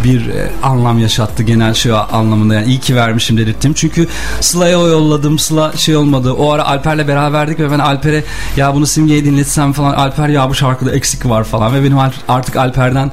bir e, anlam yaşattı genel şey anlamında yani iyi ki vermişim dedirttim. Çünkü Sıla'ya o yolladım. Sıla şey olmadı. O ara Alper'le beraberdik ve ben Alper'e ya bunu Simge'ye dinletsem falan Alper ya bu şarkıda eksik var falan ve benim art- artık Alper'den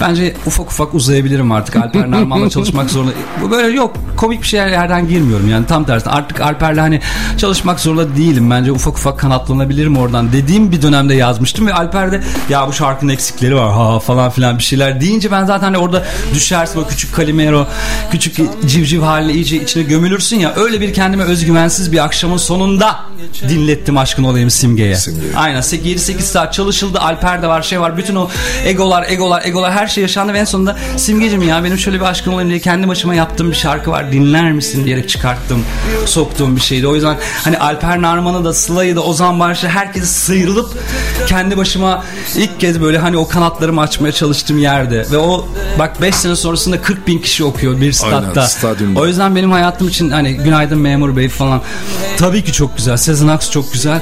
bence ufak ufak uzayabilirim artık Alper Narman'la çalışmak zorunda. Bu böyle yok komik bir şeylerden girmiyorum yani tam tersi artık Alper'le hani çalışmak zorunda değilim bence ufak ufak kanatlanabilirim oradan dediğim bir dönemde yazmıştım ve Alper de ya bu şarkının eksikleri var ha falan filan bir şeyler deyince ben zaten hani orada düşersin o küçük kalimero küçük civciv haline iyice içine gömülürsün ya öyle bir kendime özgüvensiz bir akşamın sonunda dinlettim aşkın olayım simgeye. Simgeye. Aynen 7-8 saat çalışıldı Alper de var şey var bütün o egolar egolar egolar her şey yaşandı ve en sonunda simgecim ya benim şöyle bir aşkın olayım diye kendi başıma yaptığım bir şarkı var dinler misin diyerek çıkarttım soktuğum bir şeydi o yüzden hani Alper Narman'ı da Sıla'yı da Ozan Barış'ı herkesi sıyrılıp kendi başıma ilk kez böyle hani o kanatlarımı açmaya çalıştığım yerde ve o bak 5 sene sonrasında 40 bin kişi okuyor bir statta. Aynen, stadyumda. O yüzden benim hayatım için hani günaydın memur bey falan tabii ki çok güzel. Sezen Aksu çok güzel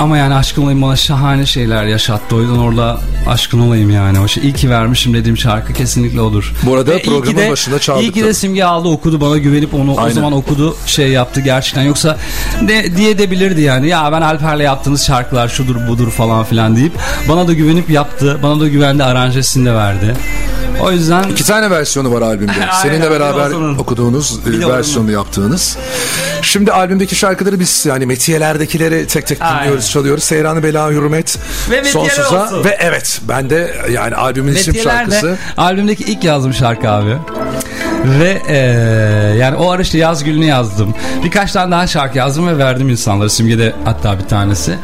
ama yani aşkın olayım bana şahane şeyler yaşattı. O yüzden orada aşkın olayım yani. O şey, iyi ki vermişim dediğim şarkı kesinlikle odur. Bu arada Ve programın de- başında çaldık İyi ki de. Simge aldı okudu bana güvenip onu o Aynen. zaman okudu şey yaptı gerçekten. Yoksa de, diye de bilirdi yani. Ya ben Alper'le yaptığınız şarkılar şudur budur falan filan deyip bana da güvenip yaptı. Bana da güvendi aranjesini de verdi. O yüzden İki tane versiyonu var albümde. Seninle beraber okuduğunuz Bir e, onun. versiyonu yaptığınız. Şimdi albümdeki şarkıları biz yani metiyelerdekileri tek tek Aynen. dinliyoruz, çalıyoruz. Seyranı Bela Hürmet, Ve Sonsuza olsun. ve evet ben de yani albümün isim şarkısı. albümdeki ilk yazdığım şarkı abi. Ve eee, yani o ara işte yaz gülünü yazdım. Birkaç tane daha şarkı yazdım ve verdim insanlara. Simge'de hatta bir tanesi.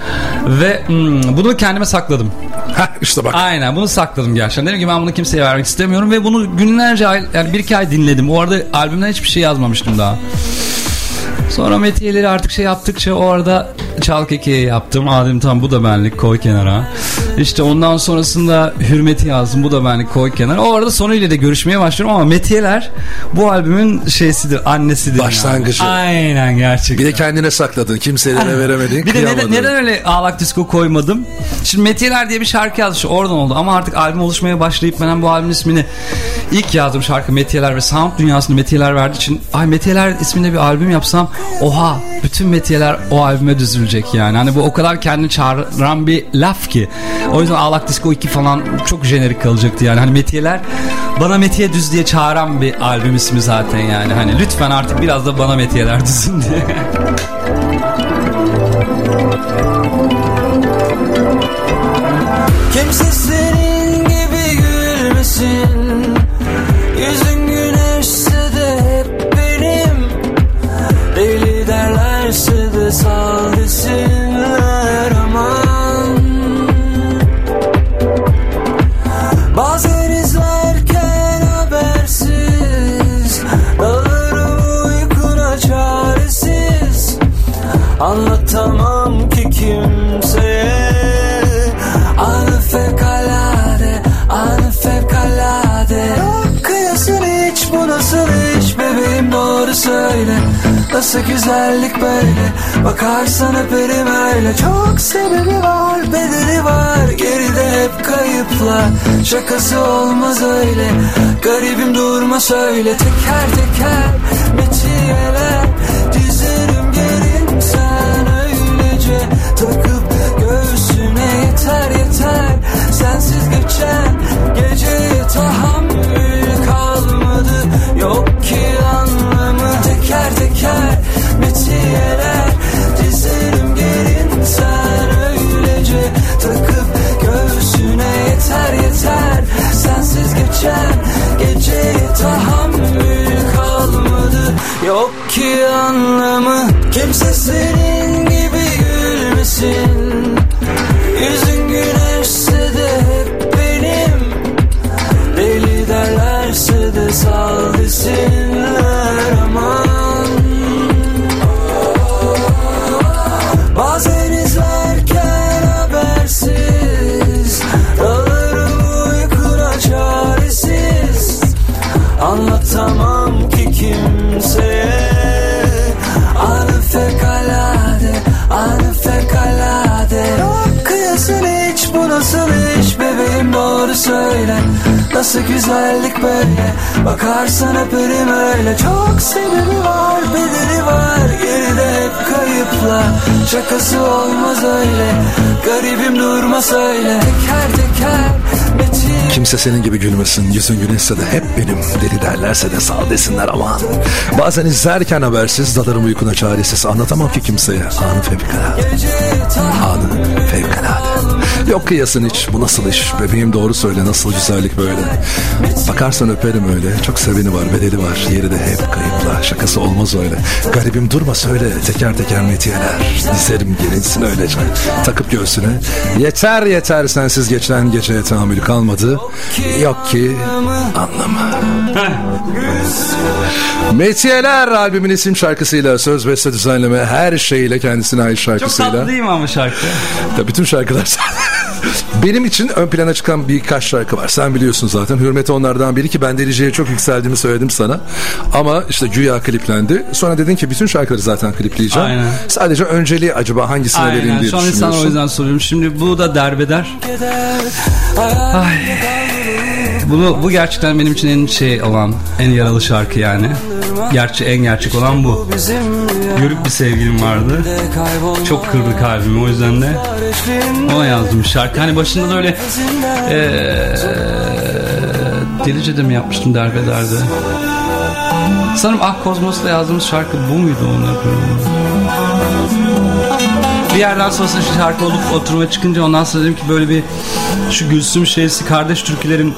Ve hmm, bunu kendime sakladım. Heh, işte bak. Aynen bunu sakladım gerçekten. Dedim ki ben bunu kimseye vermek istemiyorum ve bunu günlerce yani bir iki ay dinledim. O arada albümden hiçbir şey yazmamıştım daha. Sonra metiyeleri artık şey yaptıkça o arada çal kekeyi yaptım. Adem tam bu da benlik koy kenara. İşte ondan sonrasında hürmeti yazdım. Bu da benlik koy kenara. O arada sonuyla da görüşmeye başlıyorum ama metiyeler bu albümün şeysidir, annesidir. yani. Başlangıcı. Aynen gerçekten. Bir de kendine sakladın. Kimselere veremedin. Bir de neden, neden öyle ağlak disco koymadım? Şimdi Metiyeler diye bir şarkı yazmış oradan oldu ama artık albüm oluşmaya başlayıp ben bu albümün ismini ilk yazdığım şarkı Metiyeler ve Sound dünyasında Metiyeler verdiği için ay Metiyeler isminde bir albüm yapsam oha bütün Metiyeler o albüme düzülecek yani. Hani bu o kadar kendini çağıran bir laf ki. O yüzden Ağlak Disco 2 falan çok jenerik kalacaktı yani. Hani Metiyeler bana Metiye düz diye çağıran bir albüm ismi zaten yani. Hani lütfen artık biraz da bana Metiyeler düzün diye. Kimse senin gibi gülmesin Anlatamam ki kimseye. Anı fevkalade, anı fevkalade kıyasın hiç bu nasıl iş bebeğim doğru söyle. Nasıl güzellik böyle? Bakarsan öperim öyle. Çok sebebi var bedeli var. Geride hep kayıplar Şakası olmaz öyle. Garibim durma söyle. Teker teker metiyeler yeter Sensiz geçen geceye tahammül kalmadı. Yok ki anlamı. Teker teker metiyeler Dizerim gerin sen öylece Takıp göğsüne yeter yeter. Sensiz geçen geceye tahammül kalmadı. Yok ki anlamı. Kimse Nasıl güzellik böyle Bakarsan öperim öyle Çok sebebi var bedeli var Geride hep kayıplar Şakası olmaz öyle Garibim durma söyle Teker teker Kimse senin gibi gülmesin. Yüzün güneşse de hep benim. Deli derlerse de sağ desinler aman. Bazen izlerken habersiz dalarım uykuna çaresiz. Anlatamam ki kimseye. Anı fevkalade. Anı fevkalade. Yok kıyasın hiç. Bu nasıl iş? Bebeğim doğru söyle. Nasıl güzellik böyle. Bakarsan öperim öyle. Çok seveni var, bedeli var. Yeri de hep kayıpla. Şakası olmaz öyle. Garibim durma söyle. Teker teker metiyeler. Dizerim gelinsin öylece. Takıp göğsüne. Yeter yeter sensiz geçen geceye tahammül kalmadı. Yok ki anlama. Metiyeler albümün isim şarkısıyla söz beste düzenleme her şeyiyle kendisine ait Çok şarkısıyla. tatlı değil mi ama şarkı? Ya bütün şarkılar Benim için ön plana çıkan birkaç şarkı var. Sen biliyorsun zaten. Hürmet onlardan biri ki ben Delici'ye çok yükseldiğimi söyledim sana. Ama işte güya kliplendi. Sonra dedin ki bütün şarkıları zaten klipleyeceğim. Aynen. Sadece önceliği acaba hangisine vereyim Aynen. diye Şu an sana düşünüyorsun. o yüzden soruyorum. Şimdi bu da derbeder. Ay. Bunu bu gerçekten benim için en şey olan, en yaralı şarkı yani. Gerçi en gerçek olan bu. Yörük bir sevgilim vardı. Çok kırdı kalbimi o yüzden de ona yazdım şarkı. Hani başında da öyle eee Delice de mi yapmıştım derbederde? Sanırım Ah Kozmos'ta yazdığımız şarkı bu muydu onlar? Bir yerden sonra şu şarkı olup oturuma çıkınca ondan sonra dedim ki böyle bir şu Gülsüm şeysi kardeş türkülerin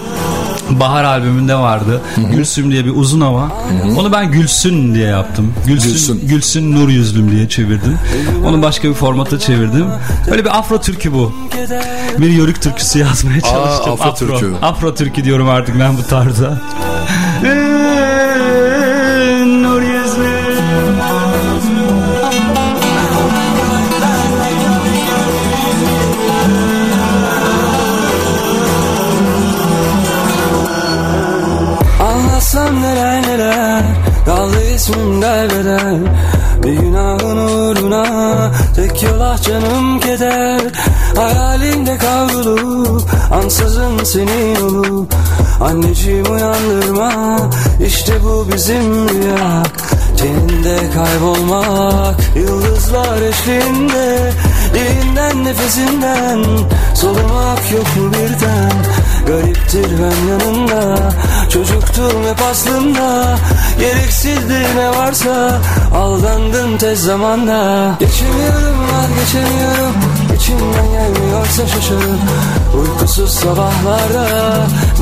Bahar albümünde vardı. Gülsüm diye bir uzun hava. Onu ben Gülsün diye yaptım. Gülsün, Gülsün. Gülsün, Nur Yüzlüm diye çevirdim. Onu başka bir formata çevirdim. Öyle bir afro türkü bu. Bir yörük türküsü yazmaya çalıştım. afro türkü. Afro türkü diyorum artık ben bu tarza. İsmim derbeder Bir günahın uğruna Tek yol ah canım keder. Hayalinde kavrulup Ansızın senin olup Anneciğim uyandırma İşte bu bizim rüya. Teninde kaybolmak Yıldızlar eşliğinde Dilinden nefesinden Solumak yok mu birden? Gariptir ben yanında Çocuktum hep aslında. Gereksizdi ne varsa. Aldandım tez zamanda. Geçemiyorum vazgeçemiyorum İçimden gelmiyorsa şaşarım Uykusuz sabahlarda.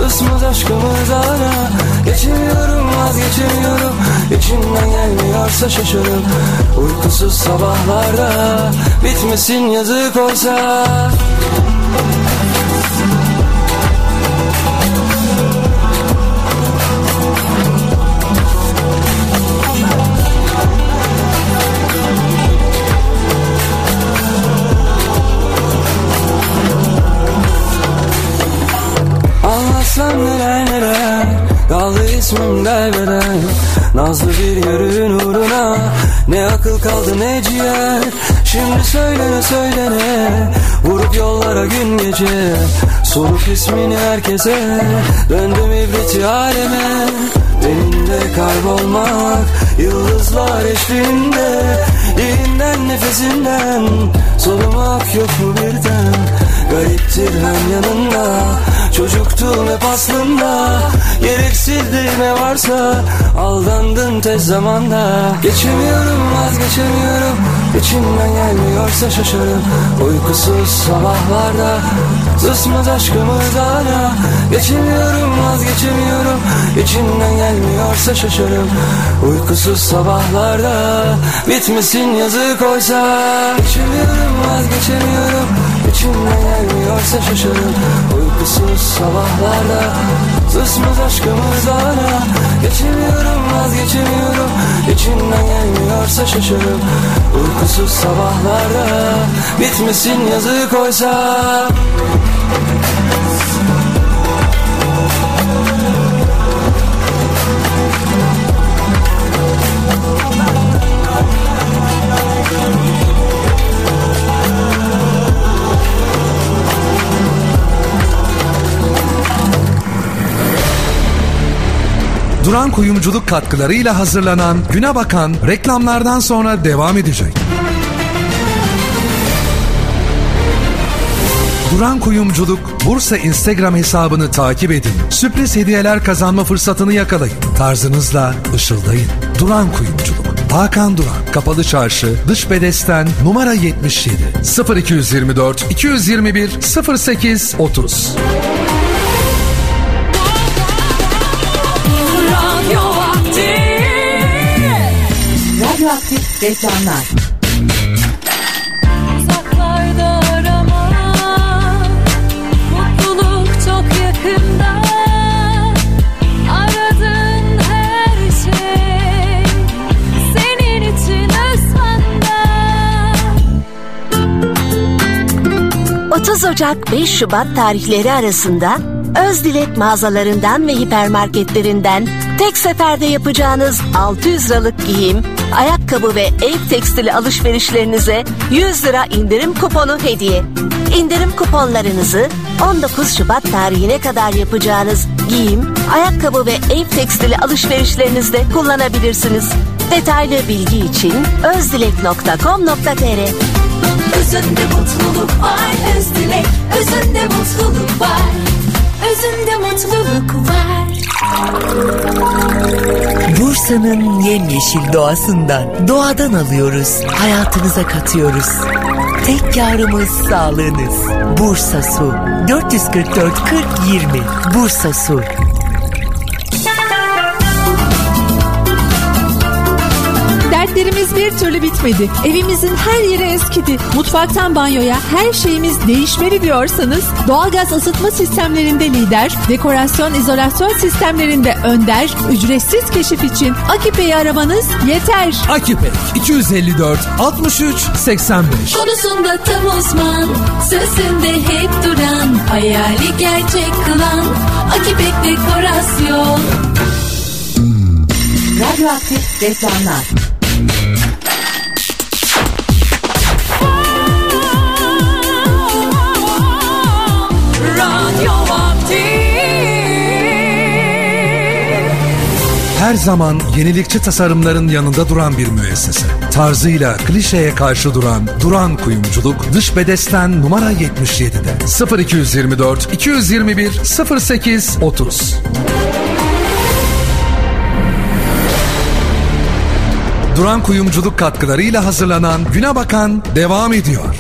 Ismaz aşkımız ara Geçemiyorum vazgeçemiyorum. İçimden gelmiyorsa şaşarım Uykusuz sabahlarda. Bitmesin yazık olsa Anlatsam neler neler Kaldı ismim derbeder Nazlı bir yürün uğruna Ne akıl kaldı ne ciğer. Şimdi söylene söylene Vurup yollara gün gece. Sorup ismini herkese Döndüm ibreti aleme. Benimle kaybolmak Yıldızlar eşliğinde. Dilinden nefesinden Solumak yok mu birden. Gariptir hem yanında Çocuktum hep aslında Gereksizdi ne varsa. Aldandım tez zamanda. Geçemiyorum vazgeçemiyorum. İçimden gelmiyorsa şaşarım. Uykusuz sabahlarda Susmaz aşkımız hala Geçemiyorum vazgeçemiyorum. İçimden gelmiyorsa şaşarım. Uykusuz sabahlarda Bitmesin yazık oysa. Geçemiyorum vazgeçemiyorum İçimden gelmiyorsa şaşarım Uykusuz sabahlarda Susmaz aşkımız hala Geçemiyorum vazgeçemiyorum. İçimden gelmiyorsa şaşarım Uykusuz sabahlarda Bitmesin yazık oysa Duran Kuyumculuk katkılarıyla hazırlanan Güne Bakan reklamlardan sonra devam edecek. Duran Kuyumculuk Bursa Instagram hesabını takip edin. Sürpriz hediyeler kazanma fırsatını yakalayın. Tarzınızla ışıldayın. Duran Kuyumculuk Hakan Duran, Kapalı Çarşı, Dış Bedesten, numara 77, 0224 221 08 30. Radyoaktif reklamlar. Uzaklarda arama. Mutluluk çok yakında. Aradığın her şey senin için özlem 30 Ocak 5 Şubat tarihleri arasında Özdilek mağazalarından ve hipermarketlerinden tek seferde yapacağınız 600 liralık giyim, ayakkabı ve ev tekstili alışverişlerinize 100 lira indirim kuponu hediye. İndirim kuponlarınızı 19 Şubat tarihine kadar yapacağınız giyim, ayakkabı ve ev tekstili alışverişlerinizde kullanabilirsiniz. Detaylı bilgi için özdilek.com.tr Özünde mutluluk var Özdilek Özünde mutluluk var Özünde mutluluk var Bursa'nın yemyeşil doğasından, doğadan alıyoruz, hayatınıza katıyoruz. Tek yarımız sağlığınız. Bursa Su. 444 40 20. Bursa Su. Dertlerimiz bir türlü bitmedi. Evimizin her yeri eskidi. Mutfaktan banyoya her şeyimiz değişmeli diyorsanız doğalgaz ısıtma sistemlerinde lider, dekorasyon izolasyon sistemlerinde önder, ücretsiz keşif için Akipe'yi aramanız yeter. Akipek 254 63 85. Konusunda tam uzman Sözünde hep duran Hayali gerçek kılan Akipek Dekorasyon Radyoaktif reklamlar. Her zaman yenilikçi tasarımların yanında duran bir müessese. Tarzıyla klişeye karşı duran Duran Kuyumculuk dış bedesten numara 77'de 0224 221 08 30. Duran Kuyumculuk katkılarıyla hazırlanan Güne Bakan devam ediyor.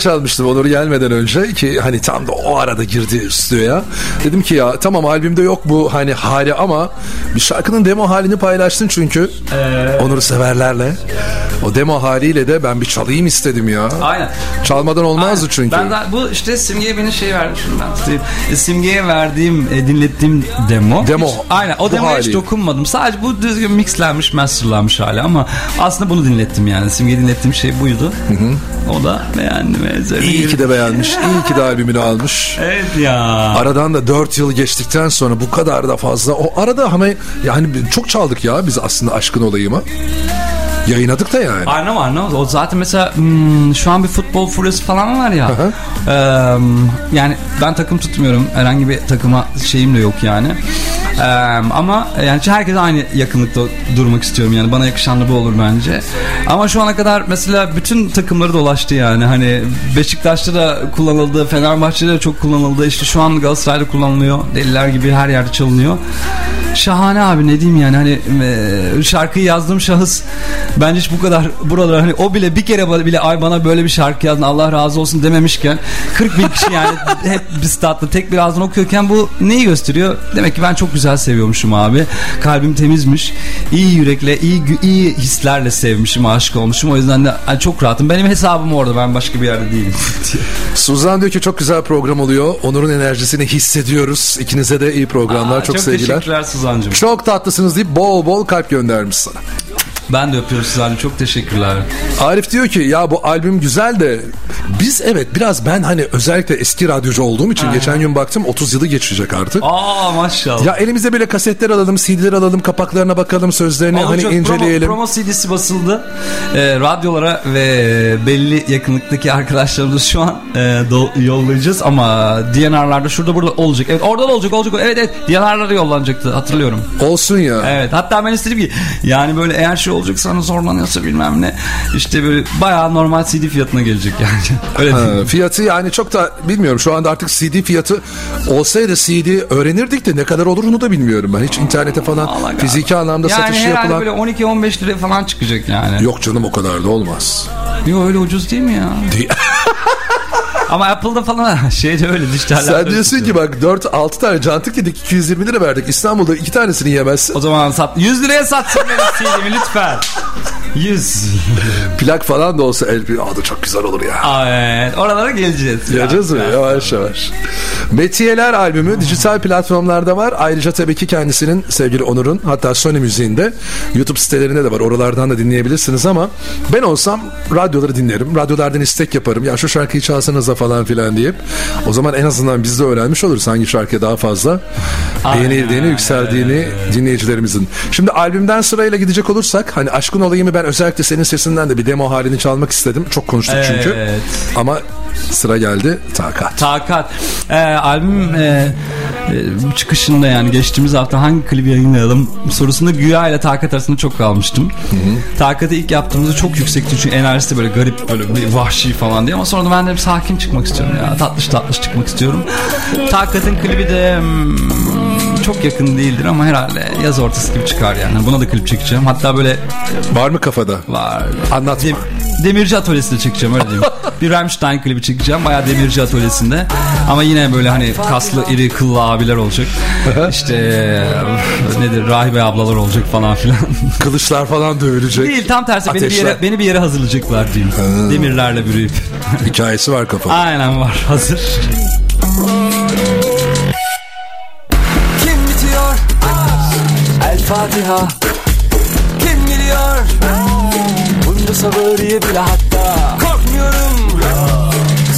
Çalmıştım Onur gelmeden önce ki hani tam da o arada girdi stüdyoya. Dedim ki ya tamam albümde yok bu hani hali ama bir şarkının demo halini paylaştın çünkü Onur'u severlerle. O demo haliyle de ben bir çalayım istedim ya. Aynen. Çalmadan olmazdı çünkü. Ben de, bu işte Simge'ye beni şey ben tutayım. E, Simge'ye verdiğim, e, dinlettiğim demo. Demo. Hiç- aynen o demoya hiç hali. dokunmadım. Sadece bu düzgün mixlenmiş, masterlanmış hali ama aslında bunu dinlettim yani. Simge'ye dinlettiğim şey buydu. O da beğendi ve İyi ki de beğenmiş. iyi ki de albümünü almış. Evet ya. Aradan da 4 yıl geçtikten sonra bu kadar da fazla. O arada ama yani çok çaldık ya biz aslında aşkın olayımı. Yayınladık da yani. Arnavut Arnavut. O zaten mesela hmm, şu an bir futbol furyası falan var ya. Eee, yani ben takım tutmuyorum. Herhangi bir takıma şeyim de yok yani. Eee, ama yani herkes aynı yakınlıkta durmak istiyorum yani. Bana yakışan da bu olur bence. Ama şu ana kadar mesela bütün takımları dolaştı yani. Hani Beşiktaş'ta da kullanıldı. Fenerbahçe'de de çok kullanıldı. İşte şu an Galatasaray'da kullanılıyor. Deliler gibi her yerde çalınıyor. Şahane abi ne diyeyim yani hani e, şarkıyı yazdığım şahıs bence hiç bu kadar buralara hani o bile bir kere bile ay bana böyle bir şarkı yazdın Allah razı olsun dememişken 40 bin kişi yani hep bir statta tek bir ağzını okuyorken bu neyi gösteriyor? Demek ki ben çok güzel seviyormuşum abi. Kalbim temizmiş. iyi yürekle, iyi iyi hislerle sevmişim, aşık olmuşum. O yüzden de ay, çok rahatım. Benim hesabım orada. Ben başka bir yerde değilim. Suzan diyor ki çok güzel program oluyor. Onur'un enerjisini hissediyoruz. İkinize de iyi programlar. Aa, çok, çok sevgiler. teşekkürler Suzancığım. Çok tatlısınız deyip bol bol kalp göndermiş sana. Ben de öpüyorum Suzan'cığım. Çok teşekkürler. Arif diyor ki ya bu albüm güzel de biz evet biraz ben hani özellikle eski radyocu olduğum için geçen gün baktım 30 yılı geçecek artık. Aa maşallah. Ya elimizde böyle kasetler alalım, CD'ler alalım, kapaklarına bakalım, sözlerini hani Olacak. inceleyelim. Promo, promo CD'si basıldı. Ee, radyolara ve belli yakınlıktaki arkadaşlarımız şu an e, do- yollayacağız ama DNR'larda şurada burada olacak. Evet orada da olacak olacak. Evet evet DNR'lara yollanacaktı hatırlıyorum. Olsun ya. Evet hatta ben istedim ki yani böyle eğer şey olacak sana zorlanıyorsa bilmem ne işte böyle bayağı normal CD fiyatına gelecek yani. Öyle Ha, değil. fiyatı yani çok da bilmiyorum şu anda artık CD fiyatı olsaydı CD öğrenirdik de ne kadar olurunu da bilmiyorum ben. Hiç internete falan Allah fiziki anlamda yani satışı yapılan... böyle 12-15 lira falan çıkacak yani. Yok canım o kadar da olmaz. Yok öyle ucuz değil mi ya? Değil. Ama Apple'da falan şeyde öyle dijitaller. Sen diyorsun ki bak 4-6 tane cantık yedik 220 lira verdik. İstanbul'da iki tanesini yemezsin. O zaman sat 100 liraya satsın benim CD'mi lütfen. 100. Plak falan da olsa el Aa, da çok güzel olur ya. Evet oralara geleceğiz. Geleceğiz mi? Yavaş yavaş. Metiyeler albümü dijital platformlarda var. Ayrıca tabii ki kendisinin sevgili Onur'un hatta Sony Müziği'nde YouTube sitelerinde de var. Oralardan da dinleyebilirsiniz ama ben olsam radyoları dinlerim. Radyolardan istek yaparım. Ya şu şarkıyı çalsanıza falan filan deyip. O zaman en azından biz de öğrenmiş oluruz hangi şarkıya daha fazla beğenildiğini, yükseldiğini dinleyicilerimizin. Şimdi albümden sırayla gidecek olursak hani Aşkın Olayım'ı ben özellikle senin sesinden de bir demo halini çalmak istedim. Çok konuştuk çünkü. Evet. Ama sıra geldi takat. Takat. Ee, albüm e, e, çıkışında yani geçtiğimiz hafta hangi klibi yayınlayalım sorusunda Güya ile Takat arasında çok kalmıştım. Takat'ı ilk yaptığımızda çok yüksekti çünkü enerjisi böyle garip böyle bir vahşi falan diye ama sonra da ben de sakin çıkmak istiyorum ya. Tatlış tatlış çıkmak istiyorum. Takat'ın klibi de hmm, çok yakın değildir ama herhalde yaz ortası gibi çıkar yani. Buna da klip çekeceğim. Hatta böyle Var mı kafada? var. Anlatma. Dem- Demirci Atölyesi'nde çekeceğim öyle diyeyim. bir Rammstein klibi çekeceğim. Bayağı Demirci Atölyesi'nde. Ama yine böyle hani kaslı iri kıllı abiler olacak. işte e, nedir rahibe ablalar olacak falan filan. Kılıçlar falan dövülecek. Değil tam tersi beni bir Ateşler. yere beni bir yere hazırlayacaklar diyeyim. Demirlerle bürüyüp. Hikayesi var kafada. Aynen var hazır. Fatiha. Kim geliyor? Bunca sabır bile hatta. Korkmuyorum.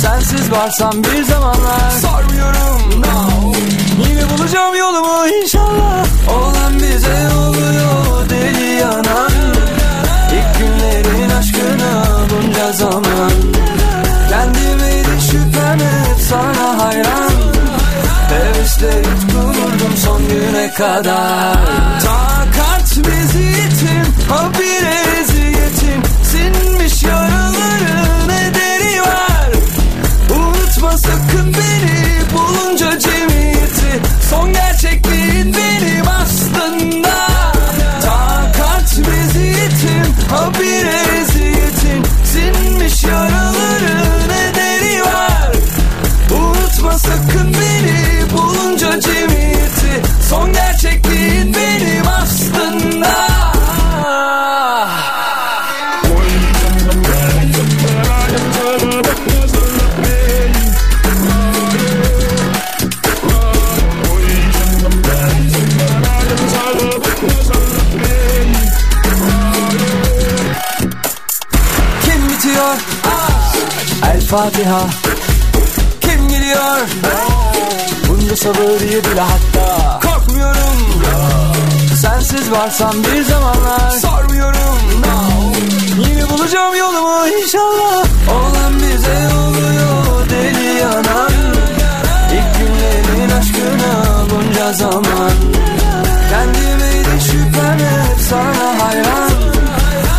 Sensiz varsam bir zamanlar. Sormuyorum. Yine bulacağım yolumu inşallah kadar. Takat meziyetim habire eziyetim. Sinmiş yaraların ederi var. Unutma sakın beni bulunca cemiyeti. Son gerçekliğin benim aslında. Takat meziyetim habire eziyetim. Sinmiş yaraların ederi var. Unutma sakın beni bulunca cemiyeti. Son gerçekliğin benim aslında. Kim bitiyor? El Fatiha. Bunca sabır yedile hatta. Korkmuyorum. Sensiz varsam bir zamanlar. Sormuyorum. Yine bulacağım yolumu inşallah. Olan bize oluyor deli yanan İlk günlerin aşkına bunca zaman. Kendime de şüphem hep sana hayran.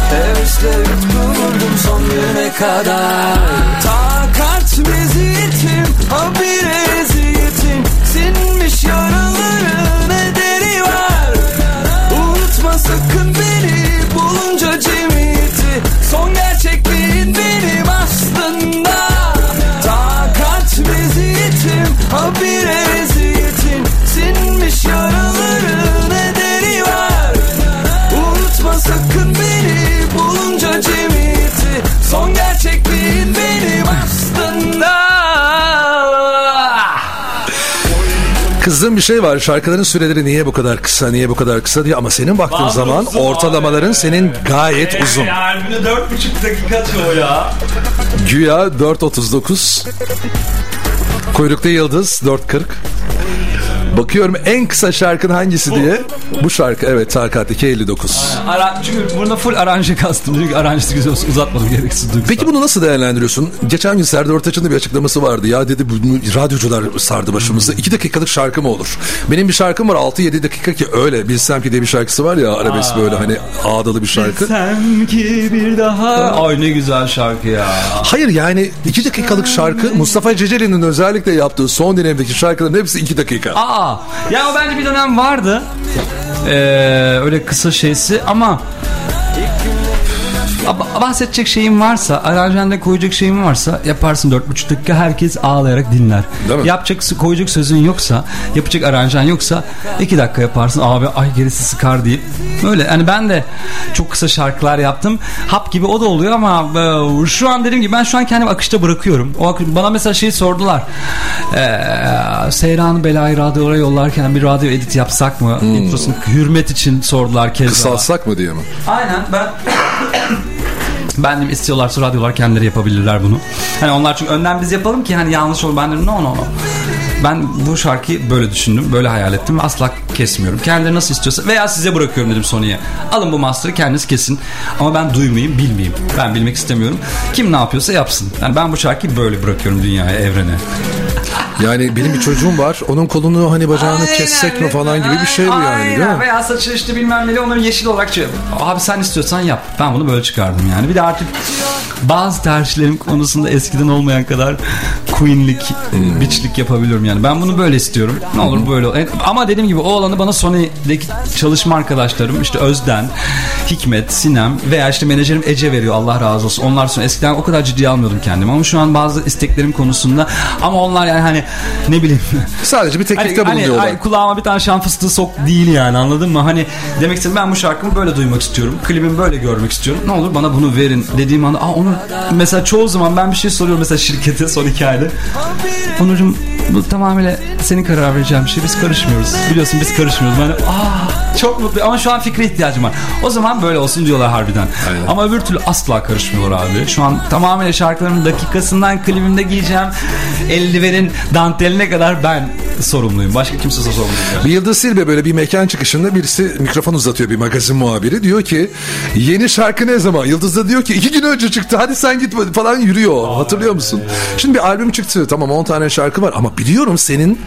Hevesle tutturdum son güne kadar. Takat meziyetim habire Kızdığım bir şey var. Şarkıların süreleri niye bu kadar kısa, niye bu kadar kısa diye. Ama senin baktığın Vallahi zaman ortalamaların abi. senin gayet uzun. albümde dört buçuk dakika çoğu ya. Güya 4.39. Kuyrukta Yıldız 4.40. Bakıyorum en kısa şarkın hangisi diye. Bu şarkı evet Takat'taki 59. Ara, çünkü burada full aranje kastım. Çünkü aranjesi güzel olsun. Uzatmadım gereksiz duygusal. Peki bunu nasıl değerlendiriyorsun? Geçen gün Serdar Ortaç'ın da bir açıklaması vardı. Ya dedi radyocular sardı başımızı. 2 dakikalık şarkı mı olur? Benim bir şarkım var 6-7 dakika ki öyle. Bilsem ki diye bir şarkısı var ya arabesk böyle hani ağdalı bir şarkı. Sen ki bir daha. Ay ne güzel şarkı ya. Hayır yani 2 dakikalık şarkı Mustafa Ceceli'nin özellikle yaptığı son dönemdeki şarkıların hepsi 2 dakika. Aa, ya o bence bir dönem vardı. Ee, öyle kısa şeysi ama Ba- bahsedecek şeyin varsa, aranjende koyacak şeyin varsa yaparsın 4,5 dakika herkes ağlayarak dinler. Değil mi? Yapacak koyacak sözün yoksa, yapacak aranjan yoksa 2 dakika yaparsın. Abi ay gerisi sıkar deyip. Öyle yani ben de çok kısa şarkılar yaptım. Hap gibi o da oluyor ama e, şu an dediğim gibi ben şu an kendimi akışta bırakıyorum. O akış- bana mesela şeyi sordular. Ee, Seyran Belayı radyolara yollarken bir radyo edit yapsak mı? Introsunu hürmet için sordular kez daha. Kısaltsak mı diye mi? Aynen ben ben de istiyorlarsa radyolar kendileri yapabilirler bunu. Hani onlar çünkü önden biz yapalım ki hani yanlış olur. Ben dedim no no no. Ben bu şarkıyı böyle düşündüm, böyle hayal ettim ve asla kesmiyorum. Kendileri nasıl istiyorsa veya size bırakıyorum dedim Sony'ye. Alın bu master'ı kendiniz kesin. Ama ben duymayayım, bilmeyeyim. Ben bilmek istemiyorum. Kim ne yapıyorsa yapsın. Yani ben bu şarkıyı böyle bırakıyorum dünyaya, evrene. Yani benim bir çocuğum var. Onun kolunu hani bacağını Aynen, kessek mi falan gibi bir şey bu yani aynen. değil mi? Veya saçı işte bilmem neli onları yeşil olarak şey. Abi sen istiyorsan yap. Ben bunu böyle çıkardım yani. Bir de artık bazı tercihlerim konusunda eskiden olmayan kadar queenlik, Hmm. bitchlik yapabiliyorum yani. Ben bunu böyle istiyorum. Ne olur böyle ol. Ama dediğim gibi o alanı bana Sony'deki çalışma arkadaşlarım işte Özden, Hikmet, Sinem veya işte menajerim Ece veriyor Allah razı olsun. Onlar sonra eskiden o kadar ciddiye almıyordum kendimi ama şu an bazı isteklerim konusunda ama onlar yani hani ne bileyim Sadece bir teklifte Hani, hani, bulunuyorlar. ay, kulağıma bir tane şan fıstığı sok değil yani anladın mı? Hani demek istedim ben bu şarkımı böyle duymak istiyorum. Klibimi böyle görmek istiyorum. Ne olur bana bunu verin dediğim anda aa onu mesela çoğu zaman ben bir şey soruyorum mesela şirkete son iki ayda. Onurcuğum bu tamamıyla senin karar vereceğin bir şey. Biz karışmıyoruz. Biliyorsun biz karışmıyoruz. Ben de aa çok mutluyum ama şu an fikre ihtiyacım var. O zaman böyle olsun diyorlar harbiden. Aynen. Ama öbür türlü asla karışmıyorlar abi. Şu an tamamıyla şarkıların dakikasından klibimde giyeceğim eldivenin danteline kadar ben sorumluyum. Başka kimse sorumlu değil. Bir Yıldız Silbe böyle bir mekan çıkışında birisi mikrofon uzatıyor bir magazin muhabiri. Diyor ki yeni şarkı ne zaman? Yıldız da diyor ki iki gün önce çıktı hadi sen git falan yürüyor. Hatırlıyor musun? Şimdi bir albüm çıktı tamam 10 tane şarkı var ama biliyorum senin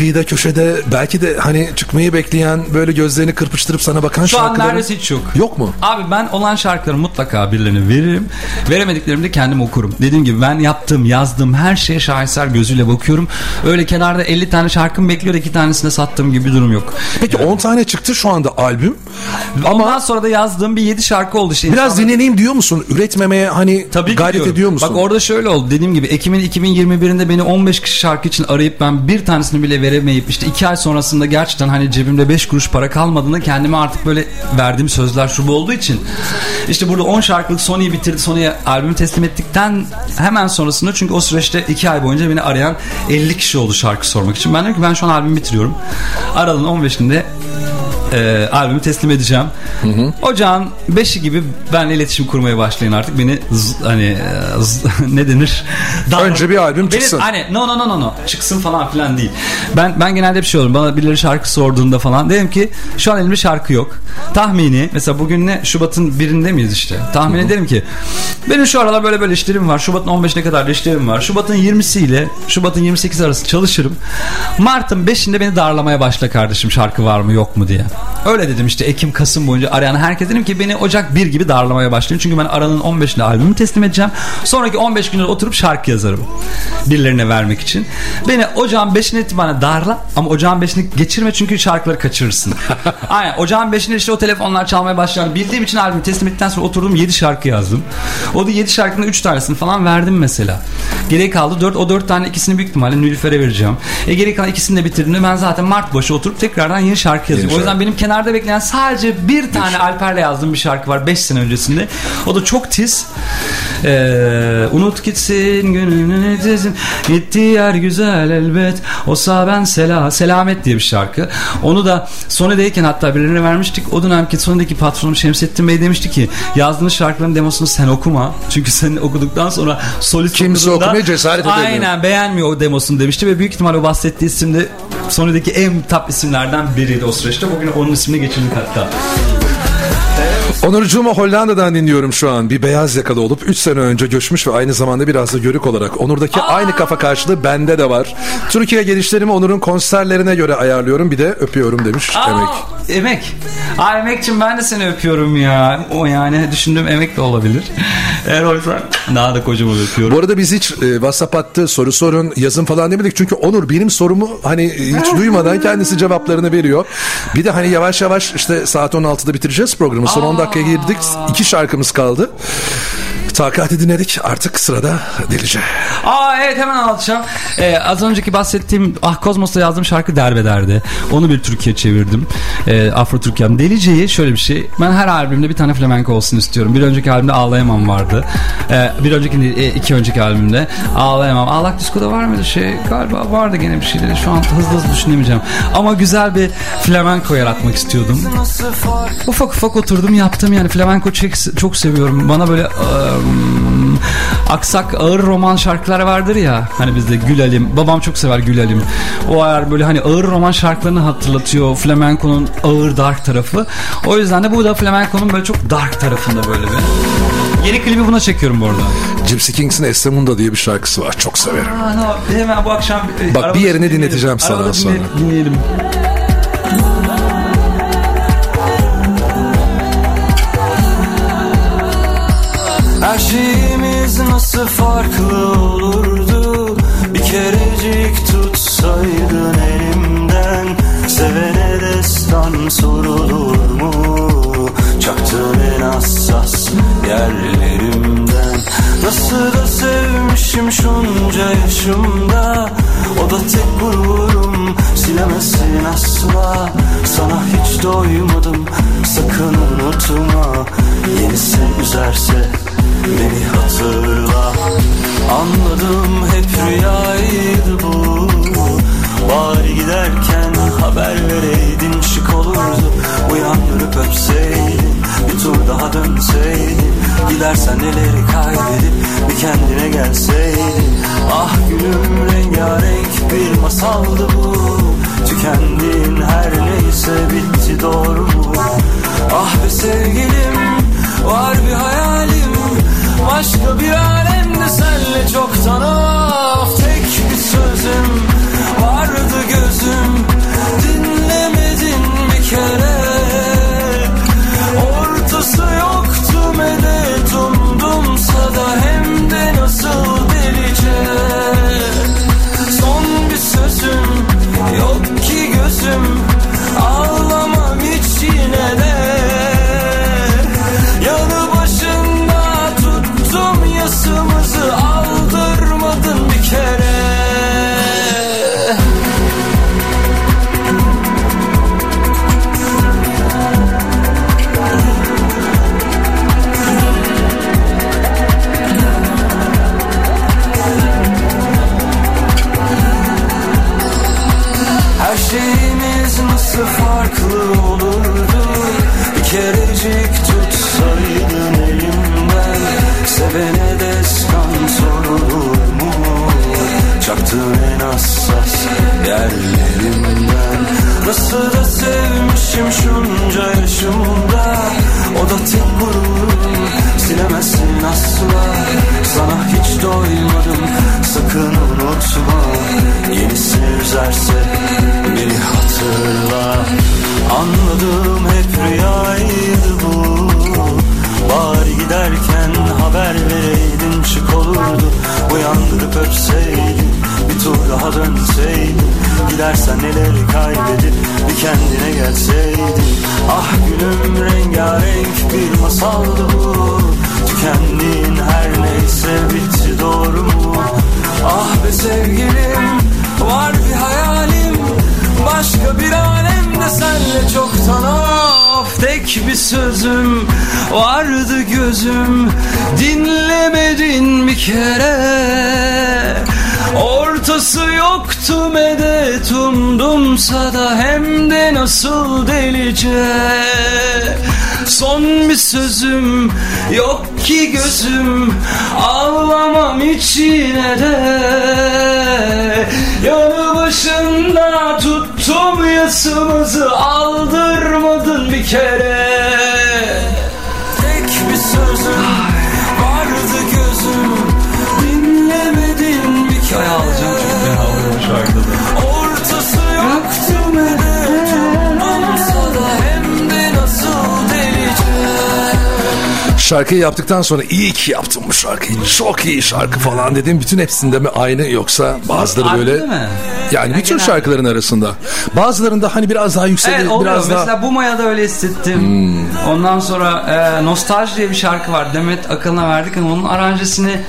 kıyıda köşede belki de hani çıkmayı bekleyen böyle gözlerini kırpıştırıp sana bakan Şu an şarkıların neredeyse hiç yok. yok mu? Abi ben olan şarkıları mutlaka birilerine veririm. Veremediklerimi de kendim okurum. Dediğim gibi ben yaptığım, yazdığım her şeye şaheser gözüyle bakıyorum. Öyle kenarda 50 tane şarkım bekliyor iki tanesini sattığım gibi bir durum yok. Peki 10 tane çıktı şu anda albüm Ondan ama sonra da yazdığım bir 7 şarkı oldu. Şey, biraz dinleneyim diyor musun? Üretmemeye hani Tabii gayret diyorum. ediyor musun? Bak orada şöyle oldu. Dediğim gibi Ekim'in 2021'inde beni 15 kişi şarkı için arayıp ben bir tanesini bile veremeyip işte 2 ay sonrasında gerçekten hani cebimde 5 kuruş para kalmadığında kendime artık böyle verdiğim sözler şu bu olduğu için işte burada 10 şarkılık Sony'yi bitirdi. Sony'ye albümü teslim ettikten hemen sonrasında çünkü o süreçte 2 ay boyunca beni arayan 50 kişi oldu şarkı sormak için. Ben dedim ki ben şu an albümü bitiriyorum. Aralığın 15'inde e, albümü teslim edeceğim. Ocağın 5'i gibi benle iletişim kurmaya başlayın artık. Beni z- hani e, z- ne denir? Dar- Önce bir albüm Beni- çıksın. Hani no no no no no çıksın falan filan değil. Ben ben genelde bir şey olurum. Bana birileri şarkı sorduğunda falan dedim ki şu an elimde şarkı yok. Tahmini mesela bugün ne Şubat'ın birinde miyiz işte? Tahmin ederim ki benim şu aralar böyle böyle işlerim var. Şubat'ın 15'ine kadar da işlerim var. Şubat'ın 20'si ile Şubat'ın 28 arası çalışırım. Mart'ın 5'inde beni darlamaya başla kardeşim şarkı var mı yok mu diye. Öyle dedim işte Ekim Kasım boyunca arayan herkes dedim ki beni Ocak 1 gibi darlamaya başlayın. Çünkü ben aranın 15'inde albümü teslim edeceğim. Sonraki 15 günde oturup şarkı yazarım. Birilerine vermek için. Beni Ocağın 5'ine itibaren darla ama Ocağın 5'ini geçirme çünkü şarkıları kaçırırsın. Aynen Ocağın 5'inde işte o telefonlar çalmaya başlar. Bildiğim için albümü teslim ettikten sonra oturdum 7 şarkı yazdım. O da 7 şarkının 3 tanesini falan verdim mesela. Geriye kaldı 4. O 4 tane ikisini büyük ihtimalle Nülüfer'e vereceğim. E geri kalan ikisini de bitirdiğimde ben zaten Mart başı oturup tekrardan yeni şarkı yazıyorum. Yeni o yüzden benim kenarda bekleyen sadece bir tane Alper'le yazdığım bir şarkı var 5 sene öncesinde. O da çok tiz. Ee, unut gitsin gününü tizin. Gittiği yer güzel elbet. O sağ ben sela, selamet diye bir şarkı. Onu da Sony'deyken hatta birilerine vermiştik. O dönemki Sony'deki patronum Şemsettin Bey demişti ki yazdığınız şarkıların demosunu sen okuma. Çünkü sen okuduktan sonra solist Kimse okumaya cesaret edemiyor. Aynen beğenmiyor o demosunu demişti ve büyük ihtimalle o bahsettiği isim de Sony'deki en top isimlerden biriydi o süreçte. Bugün onun ismini geçirdik hatta. Onurcuğumu Hollanda'dan dinliyorum şu an. Bir beyaz yakalı olup 3 sene önce göçmüş ve aynı zamanda biraz da yörük olarak. Onur'daki aynı kafa karşılığı bende de var. Türkiye gelişlerimi Onur'un konserlerine göre ayarlıyorum. Bir de öpüyorum demiş Aa, Emek. Emek. Aa Emek'cim ben de seni öpüyorum ya. O yani düşündüğüm Emek de olabilir. Eğer oysa daha da kocaman öpüyorum. Bu arada biz hiç e, WhatsApp attı soru sorun yazın falan demedik. Çünkü Onur benim sorumu hani hiç duymadan kendisi cevaplarını veriyor. Bir de hani yavaş yavaş işte saat 16'da bitireceğiz programı. Son 10 dakikaya girdik. İki şarkımız kaldı. Takati dinledik. Artık sırada Delice. Aa evet hemen anlatacağım. Ee, az önceki bahsettiğim Ah Kozmos'ta yazdığım şarkı Derbeder'di. Onu bir Türkiye çevirdim. Ee, Afro Türkiye'm. Delice'yi şöyle bir şey. Ben her albümde bir tane flamenco olsun istiyorum. Bir önceki albümde Ağlayamam vardı. Ee, bir önceki değil, e, iki önceki albümde Ağlayamam. Ağlak Disko'da var mıydı şey? Galiba vardı gene bir şeyleri. Şu an hızlı hızlı düşünemeyeceğim. Ama güzel bir flamenco yaratmak istiyordum. Ufak ufak oturdum yaptım yani flamenco çok, seviyorum. Bana böyle ım, aksak ağır roman şarkılar vardır ya. Hani bizde Gül Alim. Babam çok sever Gül Alim. O eğer böyle hani ağır roman şarkılarını hatırlatıyor. Flamenco'nun ağır dark tarafı. O yüzden de bu da flamenco'nun böyle çok dark tarafında böyle bir. Yeni klibi buna çekiyorum bu arada. Gypsy Kings'in Estemunda diye bir şarkısı var. Çok severim. Aa, no, hemen bu akşam e, Bak, bir yerini dinleyelim. dinleteceğim sana sonra. dinle- Dinleyelim. Her şeyimiz nasıl farklı olurdu? Bir kerecik tutsaydın elimden Sevene destan sorulur mu? Çaktın en hassas yerlerimden. Nasıl da sevmişim şunca yaşımda O da tek gururum silemezsin asla. Sana hiç doymadım sakın unutma. Yenisi üzerse beni hatırla Anladım hep rüyaydı bu. Bari giderken haber vereydin şık olurdu. Uyandırıp öpseydin bir tur daha dönseydin Dilersen neleri kaybedip bir kendine gelseydin Ah gülüm rengarenk bir masaldı bu. Tükendiğin her neyse bitti doğru mu? Ah be sevgilim var bir hayalim Başka bir alemde senle çoktan of Tek bir sözüm vardı gözüm. Dinlemedin bir kere. Ortası yoktu medet umdumsa da Hem de nasıl delice. Son bir sözüm yok ki gözüm. Ağlamam hiç yine de Çaktığın en hassas yerlerimden. Nasıl da sevmişim şunca yaşımda. O da tek gururum silemezsin asla. Sana hiç doymadım sakın unutma. Yenisini üzerse beni hatırla. Anladım hep rüyaydı delice Son bir sözüm yok ki gözüm. Ağlamam içine de. Yanı başında tuttum yasımızı. Aldırmadın bir kere Şarkıyı yaptıktan sonra iyi ki yaptım bu şarkıyı. Çok iyi şarkı falan dedim. Bütün hepsinde mi aynı yoksa bazıları böyle... mi? Yani bütün genel- şarkıların arasında. Bazılarında hani biraz daha yükselir, Evet oluyor. biraz daha... Mesela bu mayada öyle hissettim. Ondan sonra e, Nostalji diye bir şarkı var. Demet Akalın'a verdik ama onun aranjesini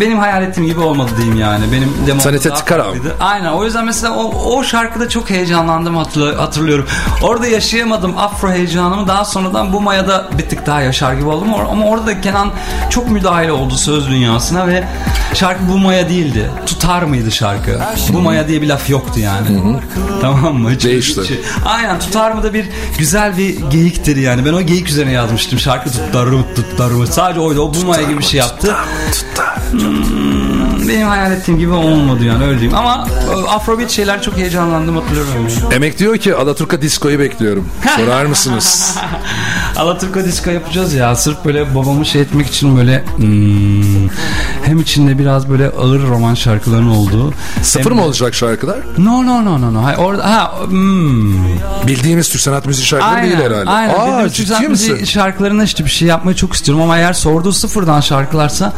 benim hayal ettiğim gibi olmadı diyeyim yani. Benim demomda Sanete daha Tıkara. farklıydı. Aynen. O yüzden mesela o, o şarkıda çok heyecanlandım hatırlı- hatırlıyorum. Orada yaşayamadım afro heyecanımı. Daha sonradan bu mayada bir tık daha yaşar gibi oldum. Ama orada da Kenan çok müdahale oldu söz dünyasına ve şarkı bu maya değildi. Tutar mıydı şarkı? Bu maya diye bir laf yoktu yani. Tamam mı? Hiç- Değişti. hiç- Aynen tutar mı da bir güzel bir geyiktir yani. Ben o geyik üzerine yazmıştım. Şarkı tutar mı tutar mı. Sadece oydu. O bu maya gibi bir şey yaptı. Hmm, Benim hayal ettiğim gibi olmadı yani öyle diyeyim. Ama e, Afrobeat şeyler çok heyecanlandım hatırlıyorum. yani. Emek diyor ki Alaturka Disko'yu bekliyorum. Sorar mısınız? Alaturka disco yapacağız ya. Sırf böyle babamı şey etmek için böyle hmm, hem içinde biraz böyle ağır roman şarkıların olduğu. Sıfır hem mı olacak şarkılar? No no no no no. Hayır, orada ha hmm. Bildiğimiz Türk sanat müziği şarkıları Aynen, değil herhalde. aynen. Aa, Bildiğimiz Türk sanat müziği şarkılarına işte bir şey yapmayı çok istiyorum ama eğer sorduğu sıfırdan şarkılarsa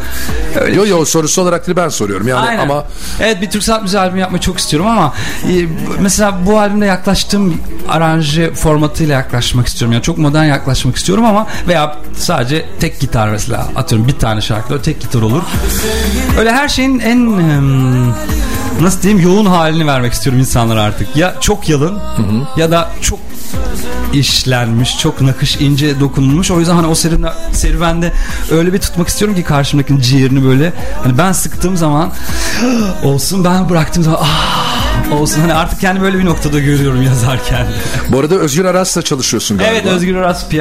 öyle Yo yo sorusu olarak değil ben soruyorum yani Aynen. ama Evet bir Türk sanat müziği albümü yapmayı çok istiyorum ama e, mesela bu albümde yaklaştığım aranje formatıyla yaklaşmak istiyorum. Yani çok modern yaklaşmak istiyorum ama veya sadece tek gitar mesela atıyorum bir tane şarkıda tek gitar olur. Öyle her şeyin en nasıl diyeyim yoğun halini vermek istiyorum insanlara artık. Ya çok yalın ya da çok işlenmiş, çok nakış ince dokunulmuş. O yüzden hani o serüvende, serüvende öyle bir tutmak istiyorum ki karşımdakinin ciğerini böyle hani ben sıktığım zaman olsun ben bıraktığım zaman ah olsun hani artık kendi böyle bir noktada görüyorum yazarken. bu arada Özgür Aras'la çalışıyorsun galiba. evet Özgür Aras e,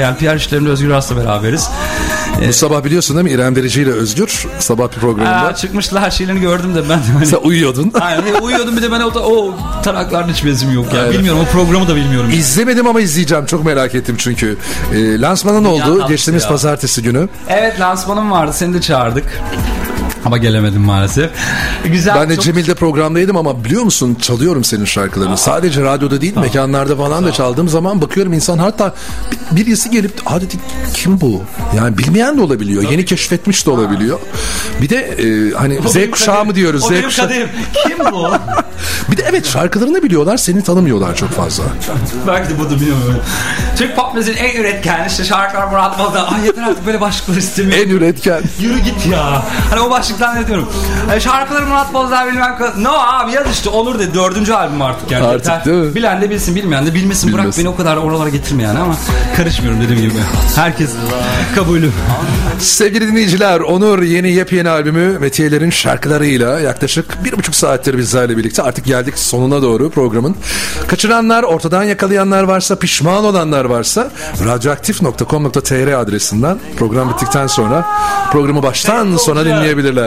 yani Pierre işlerinde Özgür Aras'la beraberiz. Bu sabah biliyorsun değil mi İrem Derici ile Özgür sabah bir programında. Aa, çıkmışlar her şeylerini gördüm de ben hani Sen uyuyordun. Aynen e, uyuyordum bir de ben o, o tarakların hiç bezim yok ya. Evet. Bilmiyorum o programı da bilmiyorum. İzlemedim ama izleyeceğim. Çok merak ettim çünkü. E, lansmanın oldu geçtiğimiz ya. pazartesi günü. Evet lansmanım vardı seni de çağırdık. Ama gelemedim maalesef. Güzel. Ben de çok- Cemil'de programdaydım ama biliyor musun çalıyorum senin şarkılarını. Sadece radyoda değil mekanlarda falan da çaldığım zaman bakıyorum insan hatta bir- birisi gelip hadi kim bu? Yani bilmeyen de olabiliyor. Yeni keşfetmiş de olabiliyor. Bir de e, hani O Z kuşağı kaderim. mı diyoruz? O Z benim kuşağı. kaderim. Kim bu? Bir de evet şarkılarını biliyorlar seni tanımıyorlar çok fazla. Belki de budur bilmiyorum. Türk pop müziğin en üretken işte şarkılar Murat Boz'da. Ay yeter artık böyle başlıklar istemiyorum. En üretken. Yürü git ya. Hani o başlık Açıktan ne diyorum. E, şarkıları Murat Bozlar bilmem No abi yaz işte Onur dedi. Dördüncü albüm artık yani. Artık Yeter. değil mi? Bilen de bilsin bilmeyen de bilmesin. Bırak Bilmesin. beni o kadar oralara getirme yani ama karışmıyorum dediğim gibi. Herkes kabulü. Sevgili dinleyiciler Onur yeni yepyeni albümü Metiyeler'in şarkılarıyla yaklaşık bir buçuk saattir bizlerle birlikte artık geldik sonuna doğru programın. Kaçıranlar, ortadan yakalayanlar varsa, pişman olanlar varsa radyoaktif.com.tr adresinden program bittikten sonra programı baştan sona dinleyebilirler.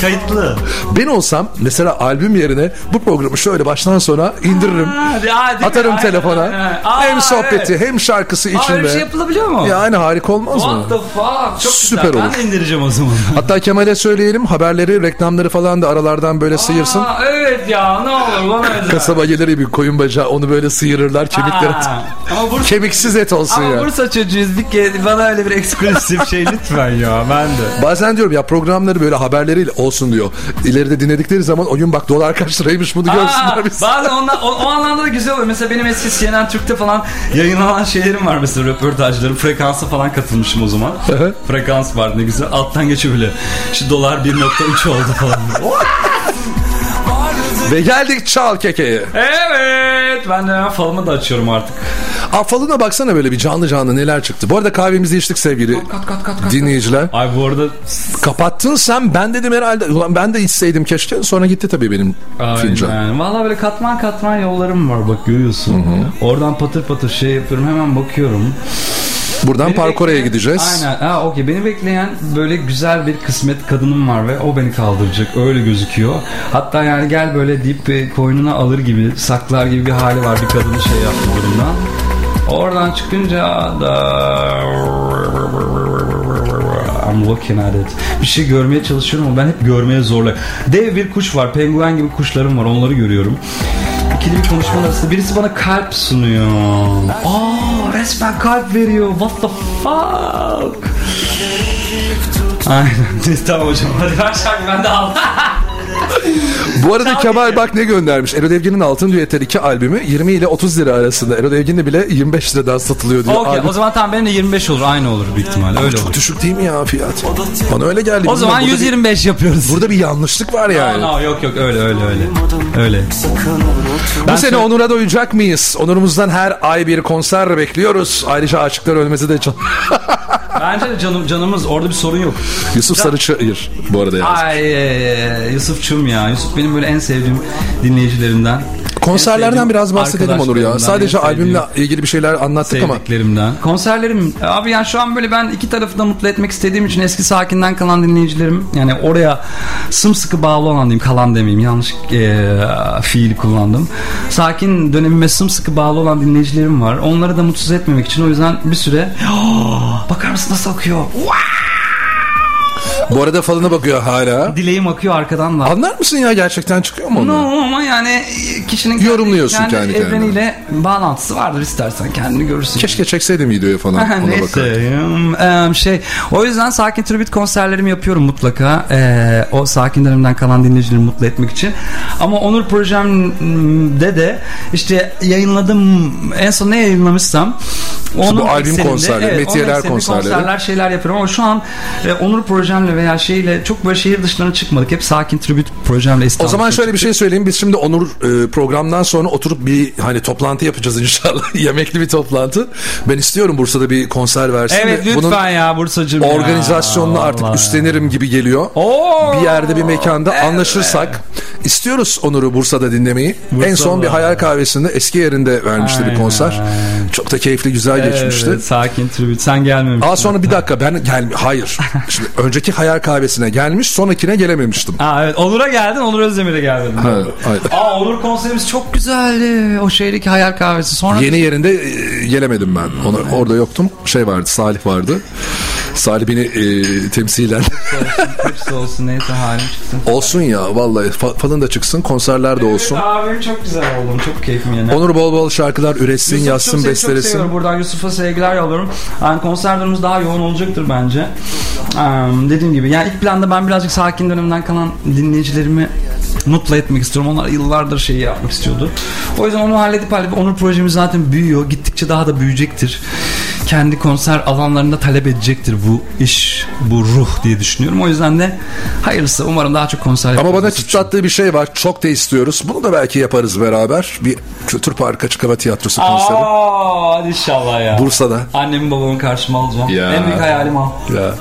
Kayıtlı. Ben olsam mesela albüm yerine bu programı şöyle baştan sona indiririm. Hadi. Atarım Aynen, telefona. aynen. Aa, hem sohbeti evet. hem şarkısı Aa, içinde. öyle bir şey yapılabiliyor mu? Yani harika olmaz mı? What the fuck? Çok Süper güzel. olur. Ben de indireceğim o zaman. Hatta Kemal'e söyleyelim haberleri, reklamları falan da aralardan böyle sıyırsın. Aa, evet ya ne olur bana özel. Kasaba gelir gibi koyun bacağı onu böyle sıyırırlar kemikleri. Aa, Ama Bursa, Kemiksiz et olsun ama ya. Bursa çocuğuyuz bir kere bana öyle bir eksklusif şey lütfen ya ben de. Bazen diyorum ya programları böyle haberleriyle olsun diyor. İleride dinledikleri zaman o gün bak dolar kaç liraymış bunu görsünler Aa, biz. bazen ondan, o, o anlamda da güzel oluyor. Mesela benim eski CNN Türk'te falan yayınlanan şeylerim var mesela röportajlarım. Frekansa falan katılmışım o zaman. Frekans var ne güzel. Alttan geçiyor bile. Şu dolar 1.3 oldu falan. Ve geldik çal kekeye. evet ben de hemen falımı da açıyorum artık. Aa, falına baksana böyle bir canlı canlı neler çıktı. Bu arada kahvemizi içtik sevgili Kat kat kat kat. dinleyiciler. Ay bu arada Kapattın sen ben dedim herhalde ulan ben de içseydim keşke. Sonra gitti tabii benim fincan. Aynen. Valla böyle katman katman yollarım var bak görüyorsun. Oradan patır patır şey yapıyorum hemen bakıyorum. Buradan Beni Parkora'ya bekleyen- gideceğiz. Aynen. Ha okey. Beni bekleyen böyle güzel bir kısmet kadınım var ve o beni kaldıracak. Öyle gözüküyor. Hatta yani gel böyle deyip koynuna alır gibi, saklar gibi bir hali var bir kadını şey yaptı durumdan. Oradan çıkınca da I'm looking at it. Bir şey görmeye çalışıyorum ama ben hep görmeye zorla. Dev bir kuş var. Penguen gibi kuşlarım var. Onları görüyorum. İkili bir konuşma arasında birisi bana kalp sunuyor. Aa resmen kalp veriyor. What the fuck? Aynen. tamam hocam. Hadi ver şarkı ben de al. Bu arada Kemal bak ne göndermiş. Erol Evgin'in Altın Düeter 2 albümü 20 ile 30 lira arasında. Erol Evgin'de bile 25 liradan satılıyor diyor. Okey albüm. o zaman tamam benim de 25 olur. Aynı olur büyük ihtimalle. Öyle Çok olur. düşük değil mi ya fiyat? Bana öyle geldi. O Bilmiyorum, zaman burada 125 yapıyoruz. Bir, burada bir yanlışlık var yani. No, no, yok yok öyle öyle öyle. Öyle. Bu sene Onur'a doyacak mıyız? Onur'umuzdan her ay bir konser bekliyoruz. Ayrıca Aşıklar Ölmez'i de can... Bence de canım canımız orada bir sorun yok. Yusuf Sarıçayır bu arada yazmış. Ay e, Yusufçum ya. Yusuf benim böyle en sevdiğim dinleyicilerimden. Konserlerden biraz bahsedelim Onur ya. Sadece albümle ilgili bir şeyler anlattık ama sevdiklerimden. Konserlerim abi yani şu an böyle ben iki tarafı da mutlu etmek istediğim için eski sakinden kalan dinleyicilerim yani oraya sımsıkı bağlı olan diyeyim kalan demeyeyim yanlış e, fiil kullandım. Sakin dönemime sımsıkı bağlı olan dinleyicilerim var. Onları da mutsuz etmemek için o yüzden bir süre bakar mısın nasıl akıyor? Bu arada falına bakıyor hala. Dileğim akıyor arkadan da. Anlar mısın ya gerçekten çıkıyor mu onu? No ama yani kişinin kendi- Yorumluyorsun kendi kendine. evreniyle bağlantısı vardır istersen kendini görürsün. Keşke çekseydim videoyu falan. Ona Neyse em, şey o yüzden sakin tribüt konserlerimi yapıyorum mutlaka Ee, o sakin dönemden kalan dinleyicileri mutlu etmek için ama Onur projemde de işte yayınladım en son ne yayınlamışsam onun bu albüm konserleri, onun metiyeler konserleri. konserler şeyler yapıyorum ama şu an e, Onur projemle veya şeyle çok böyle şehir dışlarına çıkmadık hep sakin tribüt projemle O İstanbul'a zaman şöyle bir çıktık. şey söyleyeyim. Biz şimdi Onur e, programdan sonra oturup bir hani toplantı yapacağız inşallah. Yemekli bir toplantı. Ben istiyorum Bursa'da bir konser versin. Evet ve lütfen Bunun ya Bursa'cım ya. organizasyonunu artık Vallahi. üstlenirim gibi geliyor. Oo! Bir yerde bir mekanda Evet. anlaşırsak istiyoruz Onur'u Bursa'da dinlemeyi. en son bir Bursa'da. hayal kahvesinde eski yerinde vermişti bir Aynen. konser. Çok da keyifli güzel geçmişti. Evet, sakin tribüt. Sen gelmemişsin. Aa sonra bir dakika ben gel hayır. Şimdi önceki hayal kahvesine gelmiş sonrakine gelememiştim. Aa evet Onur'a geldin Onur Özdemir'e geldin. Ha, aynen. Aa Onur konserimiz çok güzeldi. O şehirdeki hayal kahvesi. Sonra Yeni yerinde e, gelemedim ben. Ona, orada yoktum. Şey vardı Salih vardı. Salih beni e, temsilen. hepsi olsun neyse halim çıksın. olsun ya vallahi fa- falan da çıksın konserler de olsun. Evet, abim çok güzel oldum. Çok keyfim yerine. Onur bol bol şarkılar üretsin, Yusuf yazsın, çok, sev- Çok bestelesin. seviyorum. Buradan Yusuf'a sevgiler yolluyorum. Yani konserlerimiz daha yoğun olacaktır bence. Eee, dediğim gibi yani ilk planda ben birazcık sakin dönemden kalan dinleyicilerimi mutlu etmek istiyorum. Onlar yıllardır şeyi yapmak istiyordu. O yüzden onu halledip halledip Onur projemiz zaten büyüyor. Gittikçe daha da büyüyecektir. Kendi konser alanlarında talep edecektir bu iş, bu ruh diye düşünüyorum. O yüzden de hayırlısı umarım daha çok konser Ama bana yaparız. çıtlattığı bir şey var. Çok da istiyoruz. Bunu da belki yaparız beraber. Bir Kültür Parkı Açık Hava Tiyatrosu konseri. Aa, hadi inşallah ya. Bursa'da. Annemi babamı karşıma alacağım. Ya. En büyük hayalim o. Ya.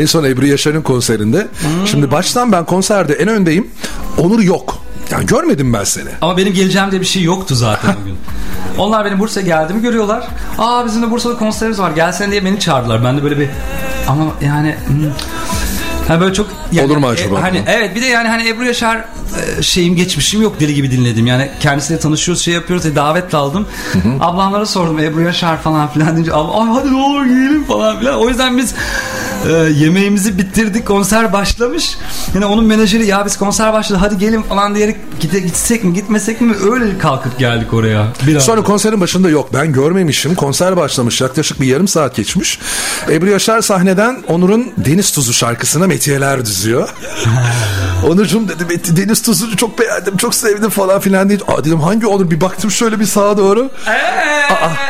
En son Ebru Yaşar'ın konserinde. Şimdi baştan ben konserde en öndeyim. Onur yok. Yani görmedim ben seni. Ama benim geleceğim diye bir şey yoktu zaten bugün. Onlar benim Bursa'ya geldiğimi görüyorlar. Aa bizim de Bursa'da konserimiz var. Gelsen diye beni çağırdılar. Ben de böyle bir ama yani hmm. Ha böyle çok yani- Olur mu acaba? e, hani evet bir de yani hani Ebru Yaşar e, şeyim geçmişim yok deli gibi dinledim. Yani kendisiyle tanışıyoruz şey yapıyoruz diye davetle aldım. Ablamlara sordum Ebru Yaşar falan filan deyince abla ay hadi ne olur gidelim falan filan. O yüzden biz e, yemeğimizi bitirdik konser başlamış. Yine onun menajeri ya biz konser başladı hadi gelin falan diyerek gide, gitsek mi gitmesek mi öyle kalkıp geldik oraya. Biraz. Sonra konserin başında yok. Ben görmemişim. Konser başlamış. Yaklaşık bir yarım saat geçmiş. Ebru Yaşar sahneden Onur'un Deniz Tuzu şarkısına metiyeler düzüyor. Onurcuğum dedi "Meti- Deniz Tuzu'nu çok beğendim. Çok sevdim falan filan diye. Aa dedim hangi Onur? Bir baktım şöyle bir sağa doğru. Eee,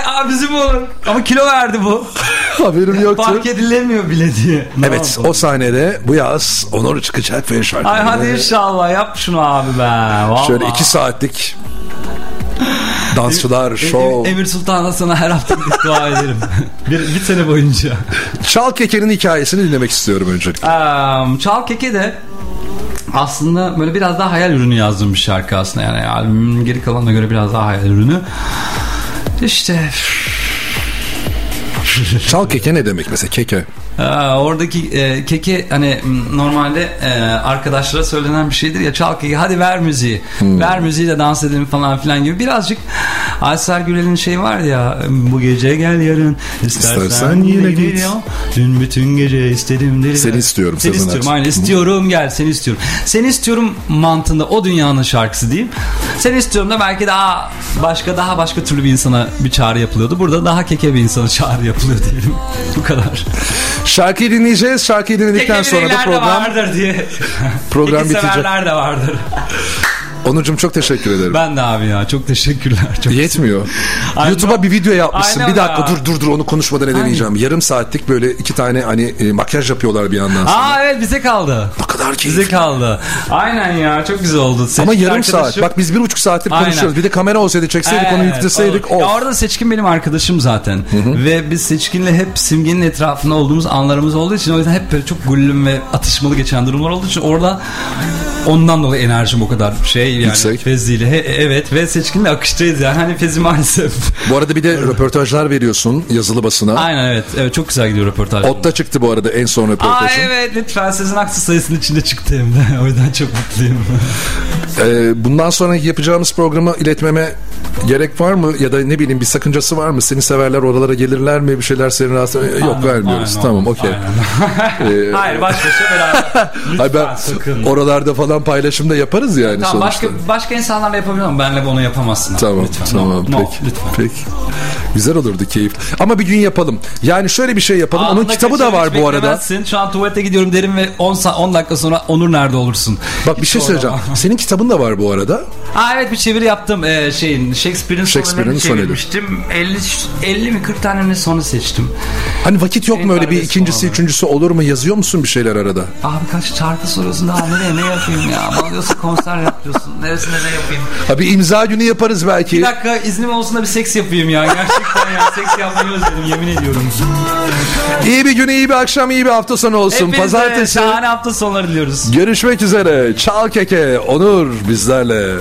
aa, bizim olur. Ama kilo verdi bu. Haberim yoktu. Fark edilemiyor bile diye. Ne Evet yapalım? o sahnede bu yaz Onur çıkacak ve şarkı. Ay hadi inşallah yap şunu abi be. Vallahi. Şöyle iki saatlik dansçılar, şov. Emir Sultan'a sana her hafta gidip dua ederim. bir, bir sene boyunca. Çal Keke'nin hikayesini dinlemek istiyorum öncelikle. Eee, Çal Keke de aslında böyle biraz daha hayal ürünü yazdığım bir şarkı aslında. Yani albümün geri kalanına göre biraz daha hayal ürünü. İşte Çal Keke ne demek mesela keke? Aa, oradaki e, keke hani normalde e, arkadaşlara söylenen bir şeydir ya çal keke hadi ver müziği. Ver müziği de dans edelim falan filan gibi. Birazcık Aysel Gürel'in şey var ya bu gece gel yarın istersen, İstersen yine git. dün bütün gece istedim deli Seni istiyorum seni istiyorum aynen istiyorum gel seni istiyorum. Seni istiyorum mantığında o dünyanın şarkısı diyeyim. Seni istiyorum da belki daha başka daha başka türlü bir insana bir çağrı yapılıyordu. Burada daha keke bir insana çağrı yapılıyor diyelim. Bu kadar Şarkıyı dinleyeceğiz. Şarkıyı dinledikten sonra da program vardır diye. program bitecek. de vardır. Onurcuğum çok teşekkür ederim. Ben de abi ya çok teşekkürler. Çok Yetmiyor. Aynen. YouTube'a bir video yapmışsın. Aynen bir dakika ya. dur dur dur onu konuşmadan edemeyeceğim. Yarım saatlik böyle iki tane hani e, makyaj yapıyorlar bir yandan sonra. Aa evet bize kaldı. Ne kadar Bize keyifli. kaldı. Aynen ya çok güzel oldu. Seçkin Ama yarım saat. arkadaşım- Bak biz bir buçuk saattir Aynen. konuşuyoruz. Bir de kamera olsaydı çekseydik onu Evet, yükleseydik. olur. Ya orada Seçkin benim arkadaşım zaten. Ve biz Seçkin'le hep Simge'nin etrafında olduğumuz anlarımız olduğu için o yüzden hep böyle çok güllüm ve atışmalı geçen durumlar olduğu için orada ondan dolayı enerjim o kadar şey yani Yüksek. Fezi'yle. He, evet ve Seçkin'le akıştayız yani. Hani Fezi maalesef. Bu arada bir de röportajlar veriyorsun yazılı basına. Aynen evet. Evet çok güzel gidiyor röportaj. Otta çıktı bu arada en son Aa röportajın. evet lütfen Sezen Aksu sayısının içinde çıktı hem de. O yüzden çok mutluyum. Ee, bundan sonra yapacağımız programı iletmeme gerek var mı? Ya da ne bileyim bir sakıncası var mı? Seni severler oralara gelirler mi? Bir şeyler seni rahatsız... Ee, Yok Aynen, vermiyoruz. aynen, tamam okey. aynen. Ee, Hayır baş başa beraber. Lütfen Hayır ben sakın. oralarda falan paylaşım da yaparız yani Tamam, başka sonuçta. başka insanlarla yapabilirim. Benle bunu yapamazsın. abi. Tamam lütfen. tamam No, no, peki. lütfen. Peki. Güzel olurdu keyif. Ama bir gün yapalım. Yani şöyle bir şey yapalım. Onun Anında kitabı da var bu arada. Şu an tuvalete gidiyorum derim ve 10, sa- 10 dakika sonra Onur nerede olursun? Bak bir şey söyleyeceğim. Senin kitabın da var bu arada. Aa evet bir çeviri yaptım. Ee, şeyin Shakespeare'in Shakespeare'in çevirmiştim. 50 50 mi 40 tane mi sonu seçtim. Hani vakit yok mu öyle bir ikincisi var. üçüncüsü olur mu? Yazıyor musun bir şeyler arada? Abi kaç şarkı soruyorsun daha nereye ne yapayım ya? Bana diyorsun konser yap diyorsun. Neresine ne yapayım? Ha bir imza günü yaparız belki. Bir dakika iznim olsun da bir seks yapayım ya. Gerçekten ya seks yapmayı özledim yemin ediyorum. İyi bir gün, iyi bir akşam, iyi bir hafta sonu olsun. Hepinize Pazartesi. şahane hafta sonları diliyoruz. Görüşmek üzere. Çal keke. Onur bizlerle.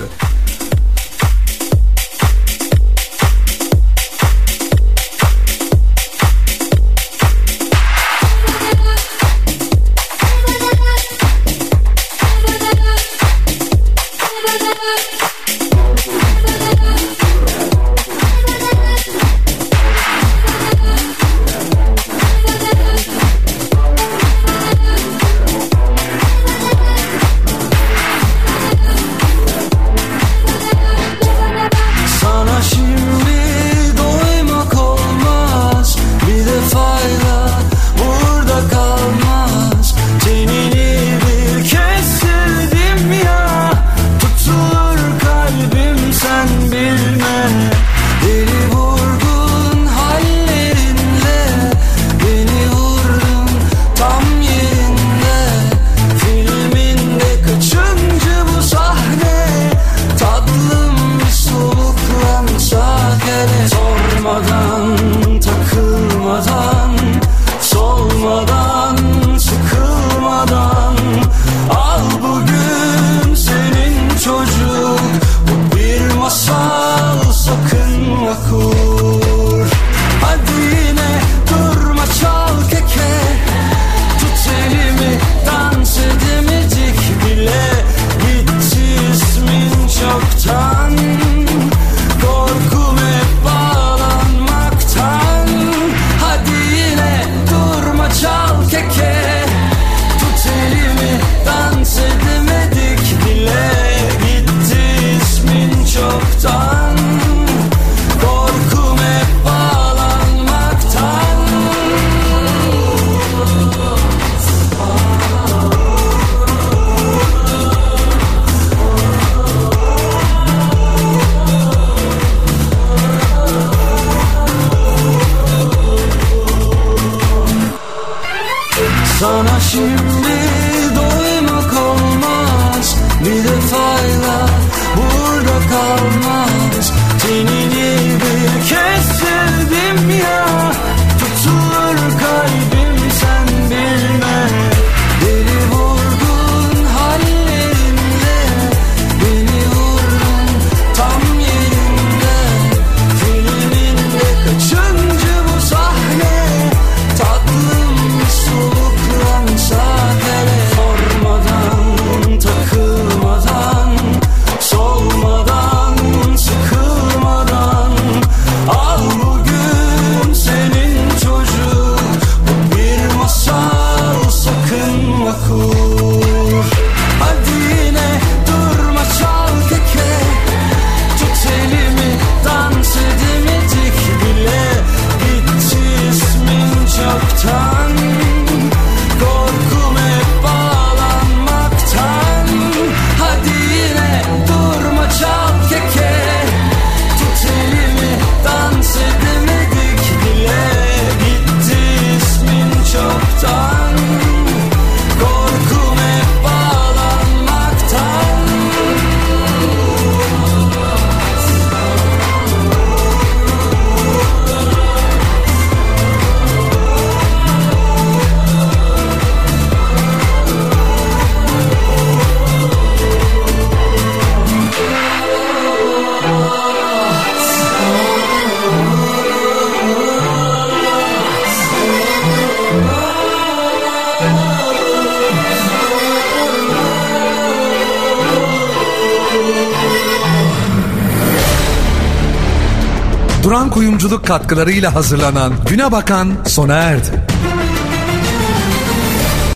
Katkılarıyla hazırlanan Güne Bakan sona erdi.